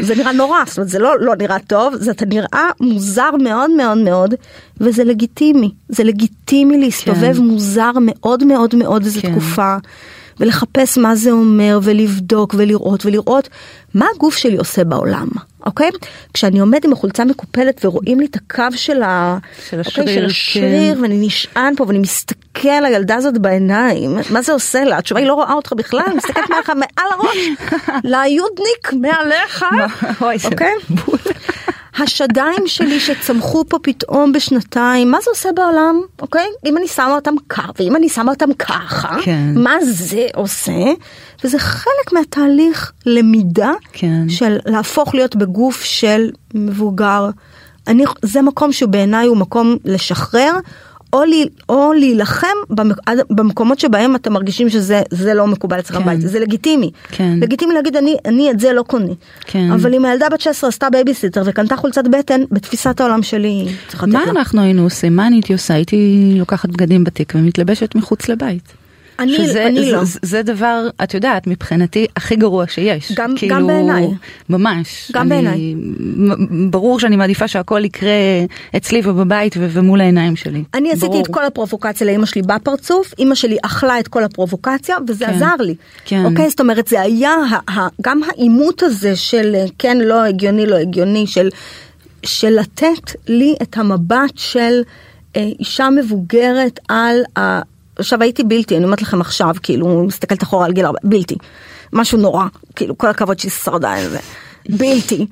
Speaker 2: זה נראה נורא זאת אומרת זה לא לא נראה טוב זה אתה נראה מוזר מאוד מאוד מאוד וזה לגיטימי זה לגיטימי להסתובב כן. מוזר מאוד מאוד מאוד איזה תקופה. ולחפש מה זה אומר ולבדוק ולראות ולראות מה הגוף שלי עושה בעולם. אוקיי? כשאני עומד עם החולצה מקופלת ורואים לי את הקו של, ה...
Speaker 1: של השריר, אוקיי?
Speaker 2: של השריר כן. ואני נשען פה ואני מסתכל על הילדה הזאת בעיניים, מה זה עושה לה? התשובה היא לא רואה אותך בכלל, אני מסתכלת מעליך מעל הראש, (laughs) ליודניק מעליך, אוקיי? השדיים שלי שצמחו פה פתאום בשנתיים, מה זה עושה בעולם, אוקיי? אם אני שמה אותם ככה, ואם אני שמה אותם ככה,
Speaker 1: כן.
Speaker 2: מה זה עושה? וזה חלק מהתהליך למידה
Speaker 1: כן.
Speaker 2: של להפוך להיות בגוף של מבוגר. אני, זה מקום שבעיניי הוא מקום לשחרר, או, לי, או להילחם במק, במקומות שבהם אתם מרגישים שזה לא מקובל אצלכם כן. בבית, זה לגיטימי.
Speaker 1: כן.
Speaker 2: לגיטימי להגיד אני, אני את זה לא קונה.
Speaker 1: כן.
Speaker 2: אבל אם הילדה בת 16 עשתה בייביסיטר וקנתה חולצת בטן, בתפיסת העולם שלי
Speaker 1: צריך לתת לה. מה אנחנו היינו עושים? מה אני הייתי עושה? הייתי לוקחת בגדים בתיק ומתלבשת מחוץ לבית.
Speaker 2: אני, שזה, אני
Speaker 1: זה,
Speaker 2: לא.
Speaker 1: זה, זה דבר, את יודעת, מבחינתי הכי גרוע שיש.
Speaker 2: גם, כאילו, גם בעיניי.
Speaker 1: ממש.
Speaker 2: גם בעיניי.
Speaker 1: ברור שאני מעדיפה שהכל יקרה אצלי ובבית ומול העיניים שלי.
Speaker 2: אני עשיתי ברור. את כל הפרובוקציה לאמא שלי בפרצוף, אמא שלי אכלה את כל הפרובוקציה וזה כן, עזר לי.
Speaker 1: כן.
Speaker 2: אוקיי, זאת אומרת זה היה גם העימות הזה של כן לא הגיוני לא הגיוני של, של לתת לי את המבט של אה, אישה מבוגרת על. עכשיו הייתי בלתי, אני אומרת לכם עכשיו, כאילו, מסתכלת אחורה על גיל הרבה, בלתי. משהו נורא, כאילו, כל הכבוד שהיא שרדה עם זה. בלתי.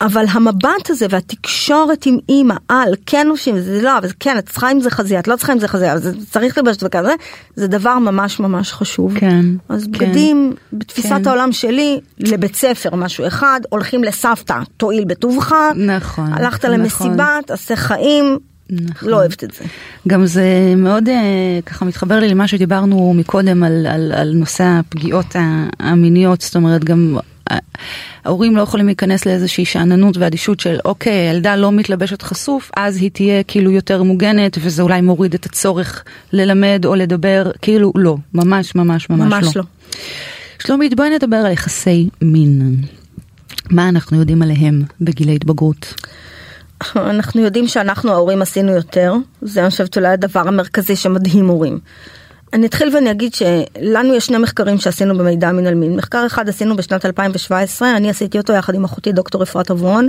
Speaker 2: אבל המבט הזה והתקשורת עם אימא על כן נושים, זה לא, אבל כן, את צריכה עם זה חזייה, את לא צריכה עם זה חזייה, אז צריך לבשת וכזה, זה דבר ממש ממש חשוב.
Speaker 1: כן.
Speaker 2: אז
Speaker 1: כן.
Speaker 2: בגדים, בתפיסת
Speaker 1: כן.
Speaker 2: העולם שלי, לבית ספר משהו אחד, הולכים לסבתא, תועיל בטובך,
Speaker 1: נכון,
Speaker 2: הלכת
Speaker 1: נכון.
Speaker 2: למסיבה, תעשה חיים,
Speaker 1: נכון.
Speaker 2: לא אוהבת את זה.
Speaker 1: גם זה מאוד אה, ככה מתחבר לי למה שדיברנו מקודם על, על, על נושא הפגיעות המיניות, זאת אומרת גם אה, ההורים לא יכולים להיכנס לאיזושהי שאננות ואדישות של אוקיי, הילדה לא מתלבשת חשוף, אז היא תהיה כאילו יותר מוגנת וזה אולי מוריד את הצורך ללמד או לדבר, כאילו לא, ממש ממש ממש,
Speaker 2: ממש לא.
Speaker 1: שלומית, בואי נדבר על יחסי מין. מה אנחנו יודעים עליהם בגילי התבגרות?
Speaker 2: אנחנו יודעים שאנחנו ההורים עשינו יותר, זה אני חושבת אולי הדבר המרכזי שמדהים הורים. אני אתחיל ואני אגיד שלנו יש שני מחקרים שעשינו במידע מין על מין. מחקר אחד עשינו בשנת 2017, אני עשיתי אותו יחד עם אחותי דוקטור אפרת אברון,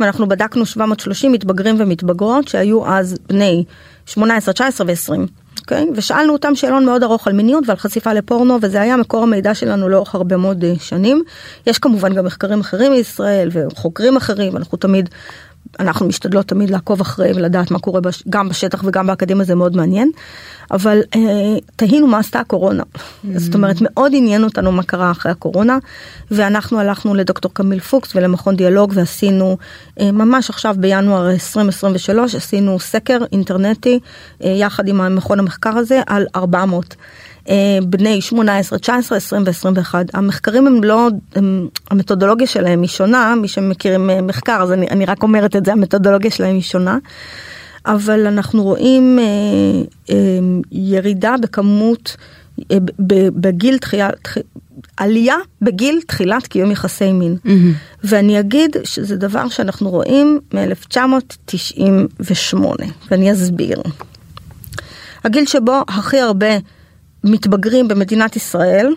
Speaker 2: ואנחנו בדקנו 730 מתבגרים ומתבגרות שהיו אז בני 18, 19 ו-20. אוקיי? ושאלנו אותם שאלון מאוד ארוך על מיניות ועל חשיפה לפורנו וזה היה מקור המידע שלנו לאורך הרבה מאוד אה, שנים. יש כמובן גם מחקרים אחרים מישראל וחוקרים אחרים, אנחנו תמיד אנחנו משתדלות תמיד לעקוב אחרי ולדעת מה קורה בש... גם בשטח וגם באקדמיה זה מאוד מעניין. אבל אה, תהינו מה עשתה הקורונה. Mm. זאת אומרת מאוד עניין אותנו מה קרה אחרי הקורונה ואנחנו הלכנו לדוקטור קמיל פוקס ולמכון דיאלוג ועשינו אה, ממש עכשיו בינואר 2023 עשינו סקר אינטרנטי אה, יחד עם המכון המחקר הזה על 400. אה, בני 18, 19, 20 ו-21. המחקרים הם לא, הם, המתודולוגיה שלהם היא שונה, מי שמכירים אה, מחקר אז אני, אני רק אומרת את זה, המתודולוגיה שלהם היא שונה. אבל אנחנו רואים אה, אה, ירידה בכמות, אה, ב- בגיל תחייה, תח... עלייה בגיל תחילת קיום יחסי מין.
Speaker 1: Mm-hmm.
Speaker 2: ואני אגיד שזה דבר שאנחנו רואים מ-1998, ואני אסביר. הגיל שבו הכי הרבה מתבגרים במדינת ישראל,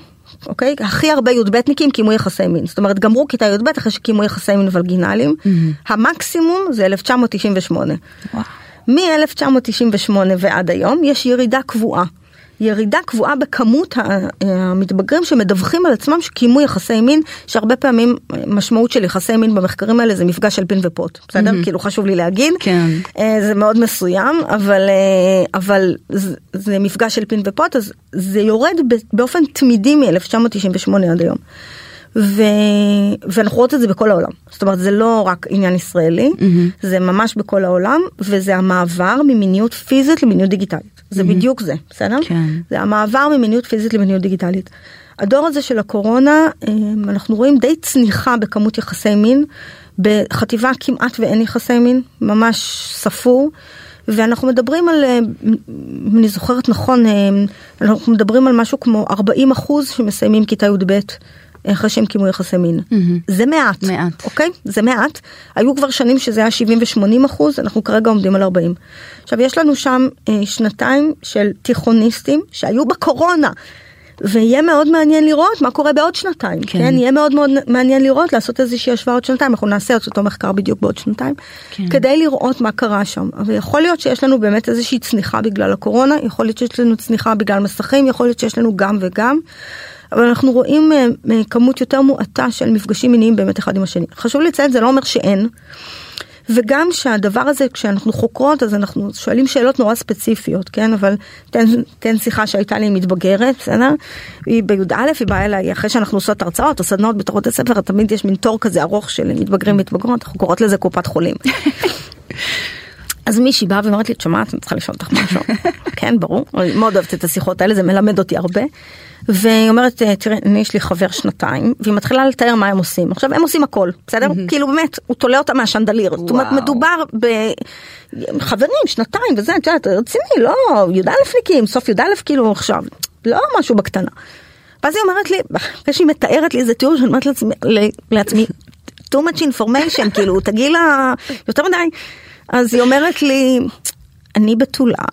Speaker 2: אוקיי? הכי הרבה י"בניקים קיימו יחסי מין. זאת אומרת, גמרו כיתה י"ב אחרי שקיימו יחסי מין ולגינליים.
Speaker 1: Mm-hmm.
Speaker 2: המקסימום זה 1998.
Speaker 1: וואו.
Speaker 2: מ-1998 ועד היום יש ירידה קבועה. ירידה קבועה בכמות המתבגרים שמדווחים על עצמם שקיימו יחסי מין, שהרבה פעמים משמעות של יחסי מין במחקרים האלה זה מפגש של פין ופוט, בסדר?
Speaker 1: מהמם.
Speaker 2: כאילו חשוב לי להגיד.
Speaker 1: כן.
Speaker 2: אה, זה מאוד מסוים, אבל, אה, אבל זה, זה מפגש של פין ופוט, אז זה יורד באופן תמידי מ-1998 עד היום. ו... ואנחנו רואות את זה בכל העולם. זאת אומרת, זה לא רק עניין ישראלי,
Speaker 1: Mm-hmm.
Speaker 2: זה ממש בכל העולם, וזה המעבר ממיניות פיזית למיניות דיגיטלית. זה בדיוק זה, בסדר?
Speaker 1: כן.
Speaker 2: זה המעבר ממיניות פיזית למיניות דיגיטלית. הדור הזה של הקורונה, אה, אנחנו רואים די צניחה בכמות יחסי מין. בחטיבה כמעט ואין יחסי מין, ממש ספור. ואנחנו מדברים על, אה, אם אני זוכרת נכון, אה, אנחנו מדברים על משהו כמו 40 אחוז שמסיימים כיתה י"ב אחרי שהם קיימו יחסי מין. זה מעט,
Speaker 1: מעט.
Speaker 2: אוקיי? זה מעט. היו כבר שנים שזה היה 70 ו-80 אחוז, אנחנו כרגע עומדים על 40. עכשיו יש לנו שם אה, שנתיים של תיכוניסטים שהיו בקורונה. ויהיה מאוד מעניין לראות מה קורה בעוד שנתיים,
Speaker 1: כן.
Speaker 2: כן, יהיה מאוד מאוד מעניין לראות, לעשות איזושהי השוואה עוד שנתיים, אנחנו נעשה את אותו מחקר בדיוק בעוד שנתיים,
Speaker 1: כן.
Speaker 2: כדי לראות מה קרה שם. אבל יכול להיות שיש לנו באמת איזושהי צניחה בגלל הקורונה, יכול להיות שיש לנו צניחה בגלל מסכים, יכול להיות שיש לנו גם וגם. אבל אנחנו רואים אה, אה, כמות יותר מועטה של מפגשים מיניים באמת אחד עם השני. חשוב לציין, זה לא אומר שאין. וגם שהדבר הזה, כשאנחנו חוקרות, אז אנחנו שואלים שאלות נורא ספציפיות, כן? אבל תן, תן שיחה שהייתה לי עם מתבגרת, בסדר? היא בי"א, היא באה אליי, אחרי שאנחנו עושות הרצאות או סדנאות בתוך בתי ספר, תמיד יש מין תור כזה ארוך של מתבגרים ומתבגרות, אנחנו קוראות לזה קופת חולים. (laughs) אז מישהי באה ואומרת לי, את שומעת, אני צריכה לשאול אותך משהו. (laughs) כן, ברור, מאוד אוהבת את השיחות האלה, זה מלמד אותי הרבה. והיא אומרת, תראה, אני יש לי חבר שנתיים, והיא מתחילה לתאר מה הם עושים. עכשיו, הם עושים הכל, בסדר? כאילו באמת, הוא תולה אותה מהשנדליר. זאת אומרת. מדובר בחברים, שנתיים וזה, את יודעת, רציני, לא, י"א-ניקים, סוף י"א כאילו עכשיו, לא משהו בקטנה. ואז היא אומרת לי, אחרי שהיא מתארת לי איזה תיאור, שאני אומרת לעצמי, לעצמי, too much information, (laughs) כאילו, תגיעי לה יותר מדי. אז היא אומרת לי, אני בתולה,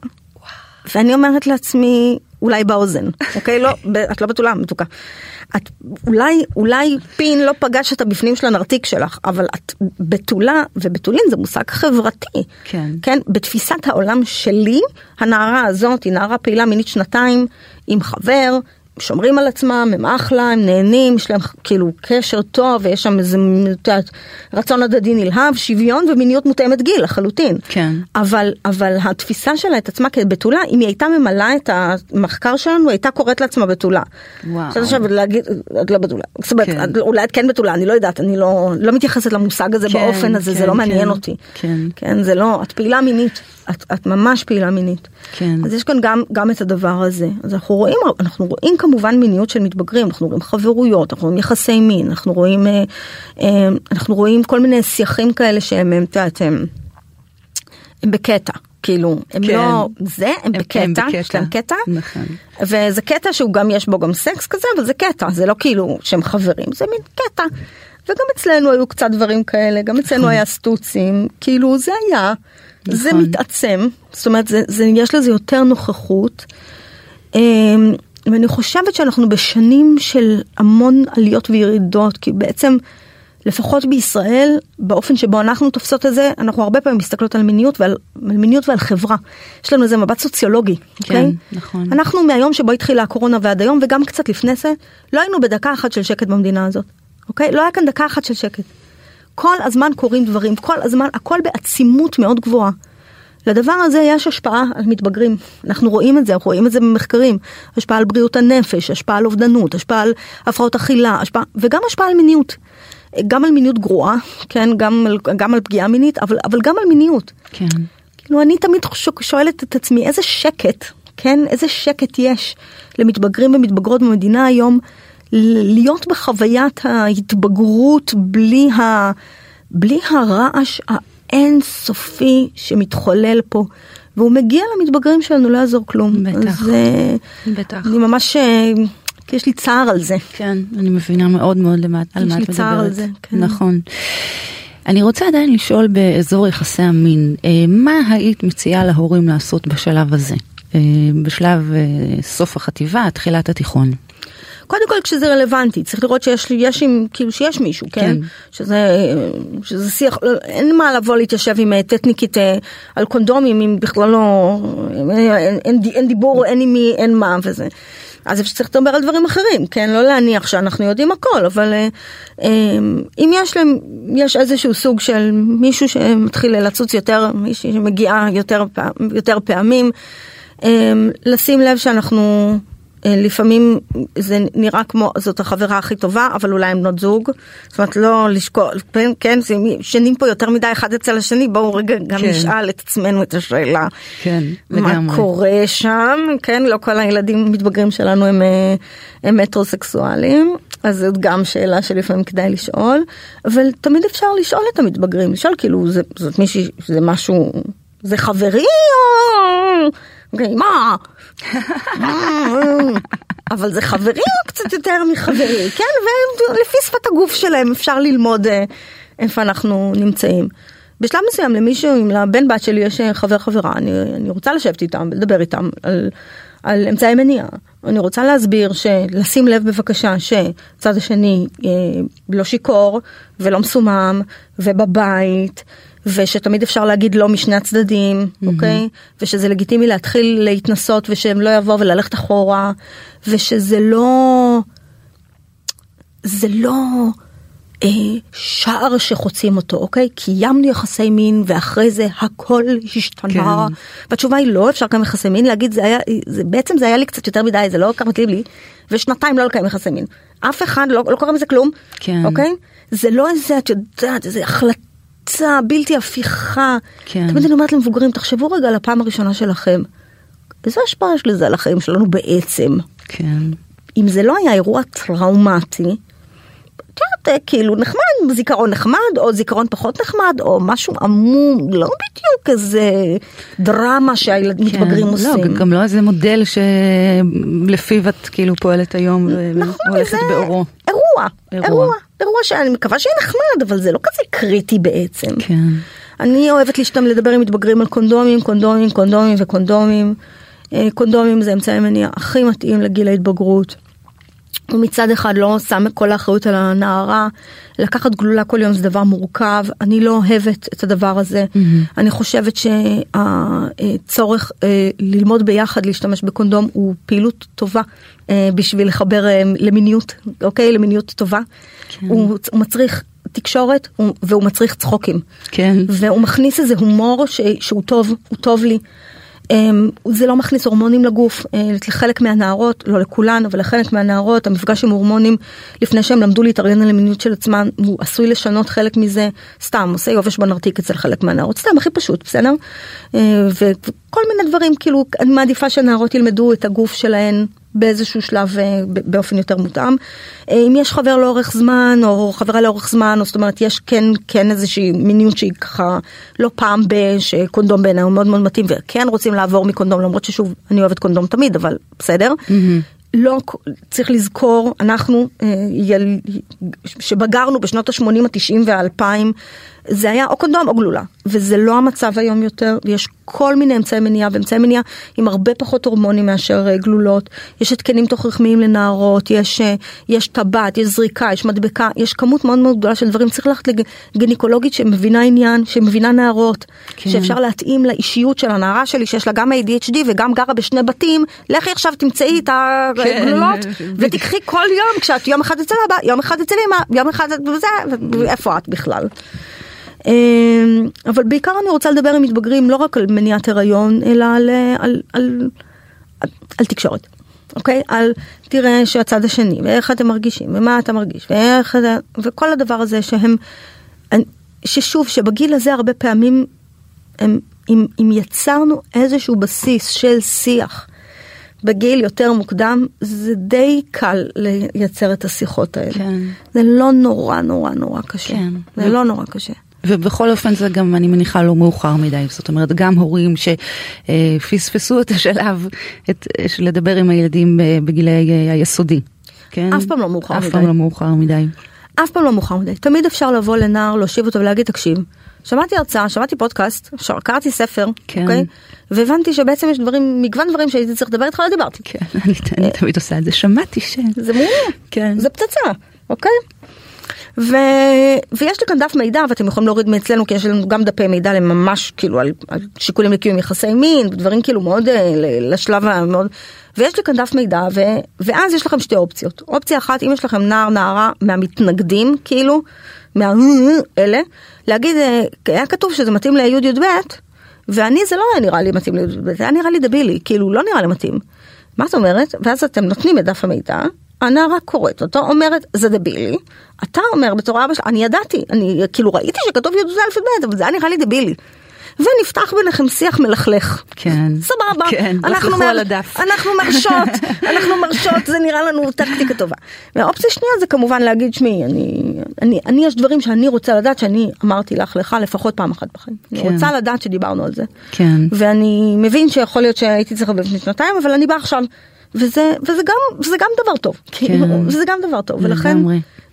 Speaker 2: ואני אומרת לעצמי, אולי באוזן, אוקיי? לא, את לא בתולה, מתוקה. את אולי, אולי פין לא פגש את הבפנים של הנרתיק שלך, אבל את בתולה, ובתולין זה מושג חברתי.
Speaker 1: כן.
Speaker 2: כן, בתפיסת העולם שלי, הנערה הזאת היא נערה פעילה מינית שנתיים, עם חבר, שומרים על עצמם, הם אחלה, הם נהנים, יש להם כאילו קשר טוב, ויש שם איזה יודעת, רצון הדדי נלהב, שוויון ומיניות מותאמת גיל לחלוטין.
Speaker 1: כן.
Speaker 2: אבל, אבל התפיסה שלה את עצמה כבתולה, אם היא הייתה ממלאה את המחקר שלנו, היא הייתה קוראת לעצמה בתולה.
Speaker 1: וואו.
Speaker 2: עכשיו להגיד, את לא בתולה. זאת אומרת,
Speaker 1: כן.
Speaker 2: אולי את כן בתולה, אני לא יודעת, אני לא, לא מתייחסת למושג הזה
Speaker 1: כן,
Speaker 2: באופן הזה, זה
Speaker 1: כן,
Speaker 2: לא מעניין
Speaker 1: כן,
Speaker 2: אותי.
Speaker 1: כן.
Speaker 2: כן, זה לא, את פעילה מינית, את, את ממש פעילה מינית.
Speaker 1: כן.
Speaker 2: אז יש כאן גם, גם את הדבר הזה. אז אנחנו רואים, אנחנו רואים כמובן מיניות של מתבגרים, אנחנו רואים חברויות, אנחנו רואים יחסי מין, אנחנו רואים, אה, אה, אנחנו רואים כל מיני שיחים כאלה שהם, הם, את יודעת, הם, הם בקטע. כאילו, הם
Speaker 1: כן.
Speaker 2: לא זה, הם
Speaker 1: הם-
Speaker 2: בקטע,
Speaker 1: הם בקטע.
Speaker 2: יש להם קטע,
Speaker 1: נכון.
Speaker 2: וזה קטע שהוא גם יש בו גם סקס כזה, אבל זה קטע, זה לא כאילו שהם חברים, זה מין קטע. וגם אצלנו היו קצת דברים כאלה, גם אצלנו היה סטוצים, כאילו זה היה, זה
Speaker 1: נכון.
Speaker 2: מתעצם, זאת אומרת, זה, זה, יש לזה יותר נוכחות. ואני חושבת שאנחנו בשנים של המון עליות וירידות, כי בעצם, לפחות בישראל, באופן שבו אנחנו תופסות את זה, אנחנו הרבה פעמים מסתכלות על מיניות ועל, על מיניות ועל חברה. יש לנו איזה מבט סוציולוגי,
Speaker 1: כן,
Speaker 2: אוקיי?
Speaker 1: נכון.
Speaker 2: אנחנו מהיום שבו התחילה הקורונה ועד היום, וגם קצת לפני זה, לא היינו בדקה אחת של שקט במדינה הזאת, אוקיי? לא היה כאן דקה אחת של שקט. כל הזמן קורים דברים, כל הזמן, הכל בעצימות מאוד גבוהה. לדבר הזה יש השפעה על מתבגרים, אנחנו רואים את זה, אנחנו רואים את זה במחקרים, השפעה על בריאות הנפש, השפעה על אובדנות, השפעה על הפרעות אכילה, השפעה, וגם השפעה על מיניות. גם על מיניות גרועה, כן, גם על, גם על פגיעה מינית, אבל, אבל גם על מיניות.
Speaker 1: כן.
Speaker 2: כאילו אני תמיד שואלת את עצמי איזה שקט, כן, איזה שקט יש למתבגרים ומתבגרות במדינה היום להיות בחוויית ההתבגרות בלי, ה, בלי הרעש האינסופי שמתחולל פה. והוא מגיע למתבגרים שלנו, לא יעזור כלום.
Speaker 1: בטח.
Speaker 2: אז, אה,
Speaker 1: בטח.
Speaker 2: אני ממש, אה, כי יש לי צער על זה.
Speaker 1: כן, אני מבינה מאוד מאוד למה, על
Speaker 2: יש
Speaker 1: מה
Speaker 2: לי
Speaker 1: את מדברת.
Speaker 2: צער על זה, כן.
Speaker 1: נכון. אני רוצה עדיין לשאול באזור יחסי המין, אה, מה היית מציעה להורים לעשות בשלב הזה? בשלב סוף החטיבה, תחילת התיכון.
Speaker 2: קודם כל כשזה רלוונטי צריך לראות שיש יש עם כאילו שיש מישהו כן,
Speaker 1: כן.
Speaker 2: שזה שזה שיח לא, אין מה לבוא להתיישב עם אה, טטניקית אה, על קונדומים אם בכלל לא אין, אין, אין דיבור אין עם מי אין מה וזה. אז אפשר צריך לדבר על דברים אחרים כן לא להניח שאנחנו יודעים הכל אבל אה, אה, אם יש להם יש איזשהו סוג של מישהו שמתחיל לצוץ יותר מישהי שמגיעה יותר פעם, יותר פעמים אה, לשים לב שאנחנו אה, לפעמים זה נראה כמו זאת החברה הכי טובה אבל אולי הם בנות זוג זאת אומרת לא לשקול כן, כן שנים פה יותר מדי אחד אצל השני בואו רגע גם
Speaker 1: כן.
Speaker 2: נשאל את עצמנו את השאלה
Speaker 1: כן,
Speaker 2: מה
Speaker 1: לגמרי.
Speaker 2: קורה שם כן לא כל הילדים המתבגרים שלנו הם, אה, הם מטרוסקסואלים אז זאת גם שאלה שלפעמים כדאי לשאול אבל תמיד אפשר לשאול את המתבגרים לשאול כאילו זה, זאת מישהי זה משהו זה חברי או מה (laughs) אבל זה חברי או קצת יותר מחברי, כן? ולפי שפת הגוף שלהם אפשר ללמוד אה, איפה אנחנו נמצאים. בשלב מסוים למישהו, אם לבן בת שלי יש אה, חבר חברה, אני, אני רוצה לשבת איתם ולדבר איתם על, על אמצעי מניעה. אני רוצה להסביר שלשים לב בבקשה שצד השני אה, לא שיכור ולא מסומם ובבית. ושתמיד אפשר להגיד לא משני הצדדים, mm-hmm. אוקיי? ושזה לגיטימי להתחיל להתנסות ושהם לא יבואו וללכת אחורה, ושזה לא... זה לא אה, שער שחוצים אותו, אוקיי? קיימנו יחסי מין ואחרי זה הכל השתנה.
Speaker 1: כן.
Speaker 2: והתשובה היא לא, אפשר לקיים יחסי מין, להגיד זה היה, זה, בעצם זה היה לי קצת יותר מדי, זה לא כמה מתאים לי, ושנתיים לא לקיים יחסי מין. אף אחד לא, לא קורה מזה כלום,
Speaker 1: כן.
Speaker 2: אוקיי? זה לא איזה, את יודעת, איזה החלטה. בלתי הפיכה.
Speaker 1: כן.
Speaker 2: תמיד אני אומרת למבוגרים, תחשבו רגע על הפעם הראשונה שלכם. איזה השפעה יש לזה על החיים שלנו בעצם?
Speaker 1: כן.
Speaker 2: אם זה לא היה אירוע טראומטי, את יודעת, כאילו נחמד, זיכרון נחמד, או זיכרון פחות נחמד, או משהו עמום, לא בדיוק איזה דרמה שהילדים מתבגרים
Speaker 1: כן.
Speaker 2: עושים.
Speaker 1: לא, גם לא איזה מודל שלפיו את כאילו פועלת היום
Speaker 2: נכון,
Speaker 1: והולכת
Speaker 2: זה
Speaker 1: באורו.
Speaker 2: אירוע,
Speaker 1: אירוע.
Speaker 2: אירוע, אירוע שאני מקווה שיהיה נחמד, אבל זה לא כזה קריטי בעצם.
Speaker 1: כן.
Speaker 2: אני אוהבת להשתמש לדבר עם מתבגרים על קונדומים, קונדומים, קונדומים וקונדומים. אה, קונדומים זה אמצעי מניעה הכי מתאים לגיל ההתבגרות. הוא מצד אחד לא שם כל האחריות על הנערה, לקחת גלולה כל יום זה דבר מורכב, אני לא אוהבת את הדבר הזה. Mm-hmm. אני חושבת שהצורך אה, ללמוד ביחד להשתמש בקונדום הוא פעילות טובה בשביל לחבר אה, למיניות, אוקיי? למיניות טובה. כן. הוא, הוא מצריך תקשורת והוא מצריך צחוקים.
Speaker 1: כן.
Speaker 2: והוא מכניס איזה הומור ש, שהוא טוב, הוא טוב לי. אמ, זה לא מכניס הורמונים לגוף, אה, לחלק מהנערות, לא לכולן, אבל לחלק מהנערות, המפגש עם הורמונים, לפני שהם למדו להתארגן על המיניות של עצמן, הוא עשוי לשנות חלק מזה, סתם, עושה יובש בנרתיק אצל חלק מהנערות, סתם, הכי פשוט, בסדר? אה, וכל מיני דברים, כאילו, אני מעדיפה שהנערות ילמדו את הגוף שלהן באיזשהו שלב אה, באופן יותר מותאם. אה, אם יש חבר לאורך זמן או חברה לאורך זמן, או זאת אומרת יש כן, כן איזושהי מיניות שהיא ככה לא פעם בשקונדום בעיניי הוא מאוד מאוד מתאים וכן רוצים לעבור מקונדום למרות ששוב אני אוהבת קונדום תמיד אבל בסדר. Mm-hmm. לא צריך לזכור אנחנו אה, שבגרנו בשנות ה-80, ה-90 וה-2000 זה היה או קונדום או גלולה וזה לא המצב היום יותר ויש כל מיני אמצעי מניעה ואמצעי מניעה עם הרבה פחות הורמונים מאשר אה, גלולות יש התקנים תוך רחמיים לנערות יש אה, יש טבעת יש זריקה יש מדבקה יש כמות מאוד מאוד גדולה של דברים צריך ללכת לגניקולוגית שמבינה עניין שמבינה נערות כן. שאפשר להתאים לאישיות של הנערה שלי שיש לה גם ADHD וגם גרה בשני בתים לכי עכשיו תמצאי את הגלולות כן. ותקחי כל יום כשאת יום אחד אצל אבא יום אחד אצל אמא יום אחד וזה איפה את בכלל. אמ, אבל בעיקר אני רוצה לדבר עם מתבגרים לא רק על מניעת הריון, אלא על, על, על, על, על תקשורת. אוקיי? על תראה שהצד השני, ואיך אתם מרגישים, ומה אתה מרגיש, ואיך אתה, וכל הדבר הזה שהם, ששוב, שבגיל הזה הרבה פעמים, הם, אם, אם יצרנו איזשהו בסיס של שיח בגיל יותר מוקדם, זה די קל לייצר את השיחות האלה. כן. זה לא נורא נורא נורא קשה. כן. זה. לא נורא קשה.
Speaker 1: ובכל אופן זה גם, אני מניחה, לא מאוחר מדי. זאת אומרת, גם הורים שפספסו את השלב את, של לדבר עם הילדים אה, בגילי אה, היסודי.
Speaker 2: כן? אף פעם לא מאוחר
Speaker 1: אף מדי. אף פעם לא מאוחר מדי.
Speaker 2: אף פעם לא מאוחר מדי. תמיד אפשר לבוא לנער, להושיב אותו ולהגיד, תקשיב, שמעתי הרצאה, שמעתי פודקאסט, קראתי ספר, כן. אוקיי? והבנתי שבעצם יש דברים, מגוון דברים שהייתי צריך לדבר איתך, לא דיברתי.
Speaker 1: כן, (laughs) אני, אני תמיד עושה את זה, שמעתי ש...
Speaker 2: זה מעולה, כן. זה פצצה, אוקיי? ו... ויש לי כאן דף מידע ואתם יכולים להוריד מאצלנו כי יש לנו גם דפי מידע לממש כאילו על, על שיקולים לקיום יחסי מין דברים כאילו מאוד אה, לשלב המאוד ויש לי כאן דף מידע ו... ואז יש לכם שתי אופציות. אופציה אחת אם יש לכם נער נערה מהמתנגדים כאילו מהאלה להגיד אה, היה כתוב שזה מתאים לי' י"ב ואני זה לא היה נראה לי מתאים לי' זה היה נראה לי דבילי כאילו לא נראה לי מתאים. מה זאת אומרת? ואז אתם נותנים את דף המידע הנערה קוראת אותו, אומרת זה דבילי, אתה אומר בתור אבא שלך, אני ידעתי, אני כאילו ראיתי שכתוב י"ז אלף אבל זה היה נראה לי דבילי. ונפתח ביניכם שיח מלכלך.
Speaker 1: כן.
Speaker 2: סבבה.
Speaker 1: כן, אנחנו, מר... על הדף.
Speaker 2: אנחנו מרשות, אנחנו מרשות, זה נראה לנו טקטיקה טובה. והאופציה שנייה זה כמובן להגיד, שמי, אני, אני, אני, יש דברים שאני רוצה לדעת שאני אמרתי לך לך לפחות פעם אחת בחיים. כן. אני רוצה לדעת שדיברנו על זה.
Speaker 1: כן.
Speaker 2: ואני מבין שיכול להיות שהייתי צריכה לפני שנתיים, אבל אני באה עכשיו וזה, וזה, גם, וזה גם דבר טוב, כן. כאילו, וזה גם דבר טוב, ולכן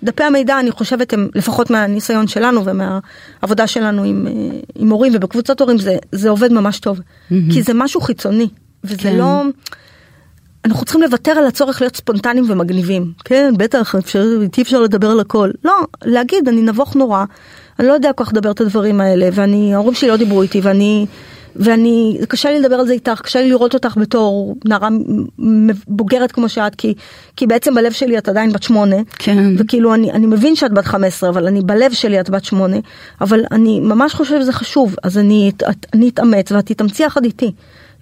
Speaker 2: דפי המידע אני חושבת הם לפחות מהניסיון שלנו ומהעבודה שלנו עם, אה, עם הורים ובקבוצות הורים זה, זה עובד ממש טוב, mm-hmm. כי זה משהו חיצוני, וזה כן. לא... אנחנו צריכים לוותר על הצורך להיות ספונטניים ומגניבים. כן, בטח, אפשר, אי אפשר לדבר על הכל. לא, להגיד, אני נבוך נורא, אני לא יודע כל כך לדבר את הדברים האלה, ואני, ההורים שלי לא דיברו איתי, ואני ואני, קשה לי לדבר על זה איתך, קשה לי לראות אותך בתור נערה בוגרת כמו שאת, כי, כי בעצם בלב שלי את עדיין בת שמונה.
Speaker 1: כן.
Speaker 2: וכאילו אני, אני מבין שאת בת חמש עשרה, אבל אני בלב שלי את בת שמונה, אבל אני ממש חושב שזה חשוב, אז אני, את, אני אתאמץ ואת תתאמצי יחד איתי.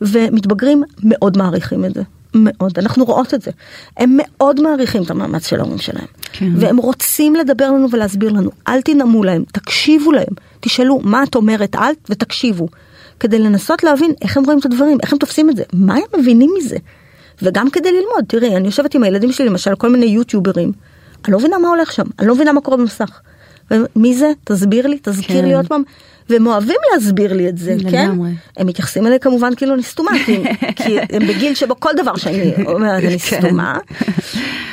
Speaker 2: ומתבגרים מאוד מעריכים את זה. מאוד, אנחנו רואות את זה. הם מאוד מעריכים את המאמץ של ההורים שלהם. כן. והם רוצים לדבר לנו ולהסביר לנו. אל תנאמו להם, תקשיבו להם. תשאלו מה את אומרת אל ותקשיבו. כדי לנסות להבין איך הם רואים את הדברים, איך הם תופסים את זה, מה הם מבינים מזה. וגם כדי ללמוד, תראי, אני יושבת עם הילדים שלי, למשל, כל מיני יוטיוברים, אני לא מבינה מה הולך שם, אני לא מבינה מה קורה במסך. מי זה? תסביר לי, תזכיר כן. לי עוד פעם. והם אוהבים להסביר לי את זה, כן?
Speaker 1: לגמרי.
Speaker 2: הם מתייחסים אליי כמובן כאילו אני סתומה, כי, (laughs) כי הם בגיל שבו כל דבר שאני אומרת אני
Speaker 1: כן.
Speaker 2: סתומה.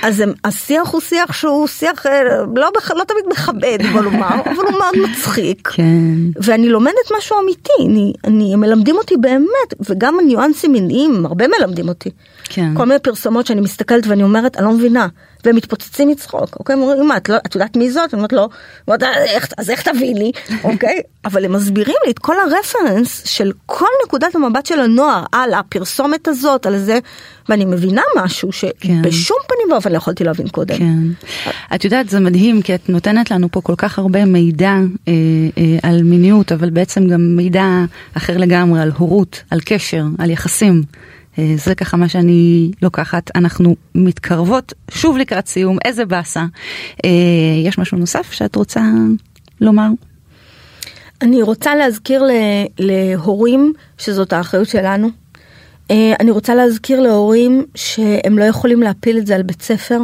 Speaker 2: אז הם, השיח הוא שיח שהוא שיח אה, לא, לא תמיד מכבד, בוא נאמר, (laughs) אבל הוא מאוד מצחיק.
Speaker 1: כן.
Speaker 2: ואני לומדת משהו אמיתי, אני, אני, הם מלמדים אותי באמת, וגם הניואנסים מיניים, הרבה מלמדים אותי.
Speaker 1: כן.
Speaker 2: כל מיני פרסומות שאני מסתכלת ואני אומרת, אני לא מבינה, והם מתפוצצים מצחוק, אוקיי? הם אומרים, מה, את, לא, את יודעת מי זאת? אני אומרת, לא. אומרת, "איך- אז איך תביאי לי, (laughs) אוקיי? אבל הם מסבירים לי את כל הרפרנס של כל נקודת המבט של הנוער, על הפרסומת הזאת, על זה, ואני מבינה משהו
Speaker 1: כן.
Speaker 2: שבשום פנים ואופן לא יכולתי להבין קודם.
Speaker 1: כן. את יודעת, זה מדהים, כי את נותנת לנו פה כל כך הרבה מידע אה, אה, על מיניות, אבל בעצם גם מידע אחר לגמרי על הורות, על קשר, על יחסים. אה, זה ככה מה שאני לוקחת. אנחנו מתקרבות שוב לקראת סיום, איזה באסה. אה, יש משהו נוסף שאת רוצה לומר?
Speaker 2: אני רוצה להזכיר להורים שזאת האחריות שלנו. אה, אני רוצה להזכיר להורים שהם לא יכולים להפיל את זה על בית ספר,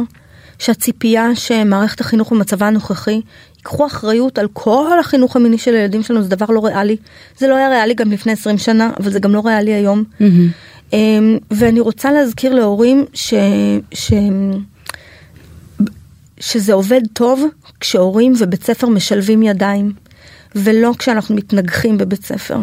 Speaker 2: שהציפייה שמערכת החינוך במצבה הנוכחי ייקחו אחריות על כל החינוך המיני של הילדים שלנו, זה דבר לא ריאלי. זה לא היה ריאלי גם לפני 20 שנה, אבל זה גם לא ריאלי היום. אמ, ואני רוצה להזכיר להורים ש... ש... שזה עובד טוב כשהורים ובית ספר משלבים ידיים, ולא כשאנחנו מתנגחים בבית ספר.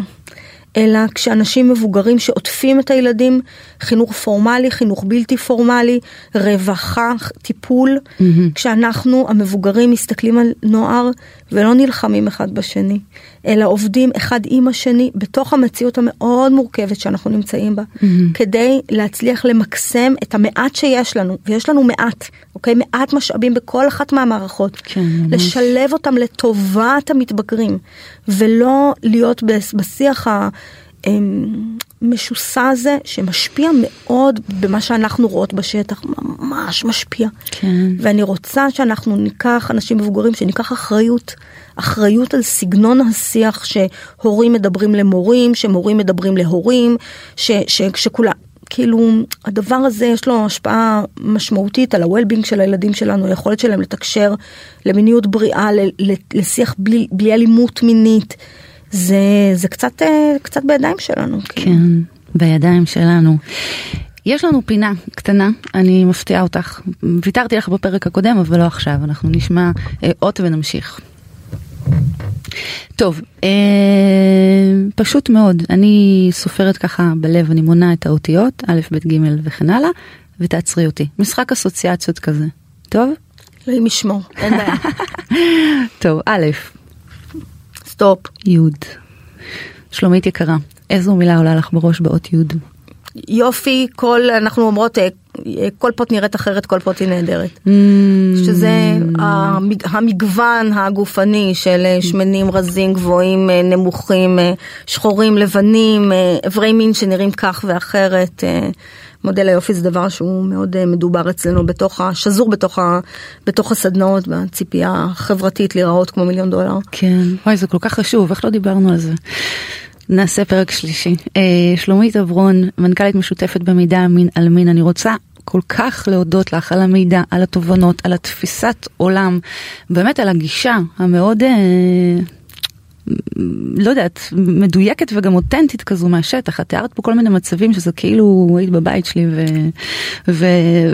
Speaker 2: אלא כשאנשים מבוגרים שעוטפים את הילדים, חינוך פורמלי, חינוך בלתי פורמלי, רווחה, טיפול, mm-hmm. כשאנחנו המבוגרים מסתכלים על נוער ולא נלחמים אחד בשני, אלא עובדים אחד עם השני בתוך המציאות המאוד מורכבת שאנחנו נמצאים בה, mm-hmm. כדי להצליח למקסם את המעט שיש לנו, ויש לנו מעט, אוקיי? מעט משאבים בכל אחת מהמערכות.
Speaker 1: כן, ממש.
Speaker 2: לשלב אותם לטובת המתבגרים, ולא להיות בשיח המשוסע הזה, שמשפיע מאוד במה שאנחנו רואות בשטח, ממש משפיע.
Speaker 1: כן.
Speaker 2: ואני רוצה שאנחנו ניקח, אנשים מבוגרים, שניקח אחריות, אחריות על סגנון השיח שהורים מדברים למורים, שמורים מדברים להורים, ש, ש, שכולם... כאילו הדבר הזה יש לו השפעה משמעותית על ה-well-being של הילדים שלנו, היכולת שלהם לתקשר למיניות בריאה, ל- ל- לשיח בלי, בלי אלימות מינית. זה, זה קצת, אה, קצת בידיים שלנו. כאילו.
Speaker 1: כן, בידיים שלנו. יש לנו פינה קטנה, אני מפתיעה אותך. ויתרתי לך בפרק הקודם, אבל לא עכשיו. אנחנו נשמע אה, אות ונמשיך. טוב, אה, פשוט מאוד, אני סופרת ככה בלב, אני מונה את האותיות, א', ב', ג' וכן הלאה, ותעצרי אותי. משחק אסוציאציות כזה. טוב?
Speaker 2: אלוהים ישמור, אין בעיה. (laughs)
Speaker 1: טוב, א',
Speaker 2: סטופ.
Speaker 1: י'. שלומית יקרה, איזו מילה עולה לך בראש באות י'?
Speaker 2: יופי, כל, אנחנו אומרות, אה, אה, כל פות נראית אחרת, כל פות היא נהדרת.
Speaker 1: Mm.
Speaker 2: שזה המג- המגוון הגופני של אה, שמנים, רזים, גבוהים, נמוכים, שחורים, לבנים, איברי מין שנראים כך ואחרת. מודל היופי זה דבר שהוא מאוד אה, מדובר אצלנו בתוך, ה- שזור בתוך, ה- בתוך הסדנאות, בציפייה החברתית להיראות כמו מיליון דולר.
Speaker 1: כן, וואי זה כל כך חשוב, איך לא דיברנו על זה? נעשה פרק שלישי. אה, שלומית אברון, מנכ"לית משותפת במידע מין על מין, אני רוצה כל כך להודות לך על המידע, על התובנות, על התפיסת עולם, באמת על הגישה המאוד, אה, לא יודעת, מדויקת וגם אותנטית כזו מהשטח. את תיארת פה כל מיני מצבים שזה כאילו היית בבית שלי ו, ו,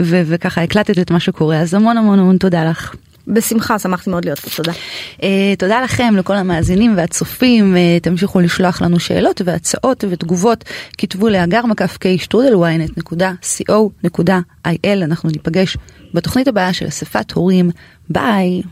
Speaker 1: ו, וככה הקלטת את מה שקורה, אז המון המון המון תודה לך.
Speaker 2: בשמחה, שמחתי מאוד להיות פה, תודה.
Speaker 1: Uh, תודה לכם, לכל המאזינים והצופים, uh, תמשיכו לשלוח לנו שאלות והצעות ותגובות, כתבו לאגר מקף ק שטרודל ynet.co.il, אנחנו ניפגש בתוכנית הבאה של אספת הורים, ביי.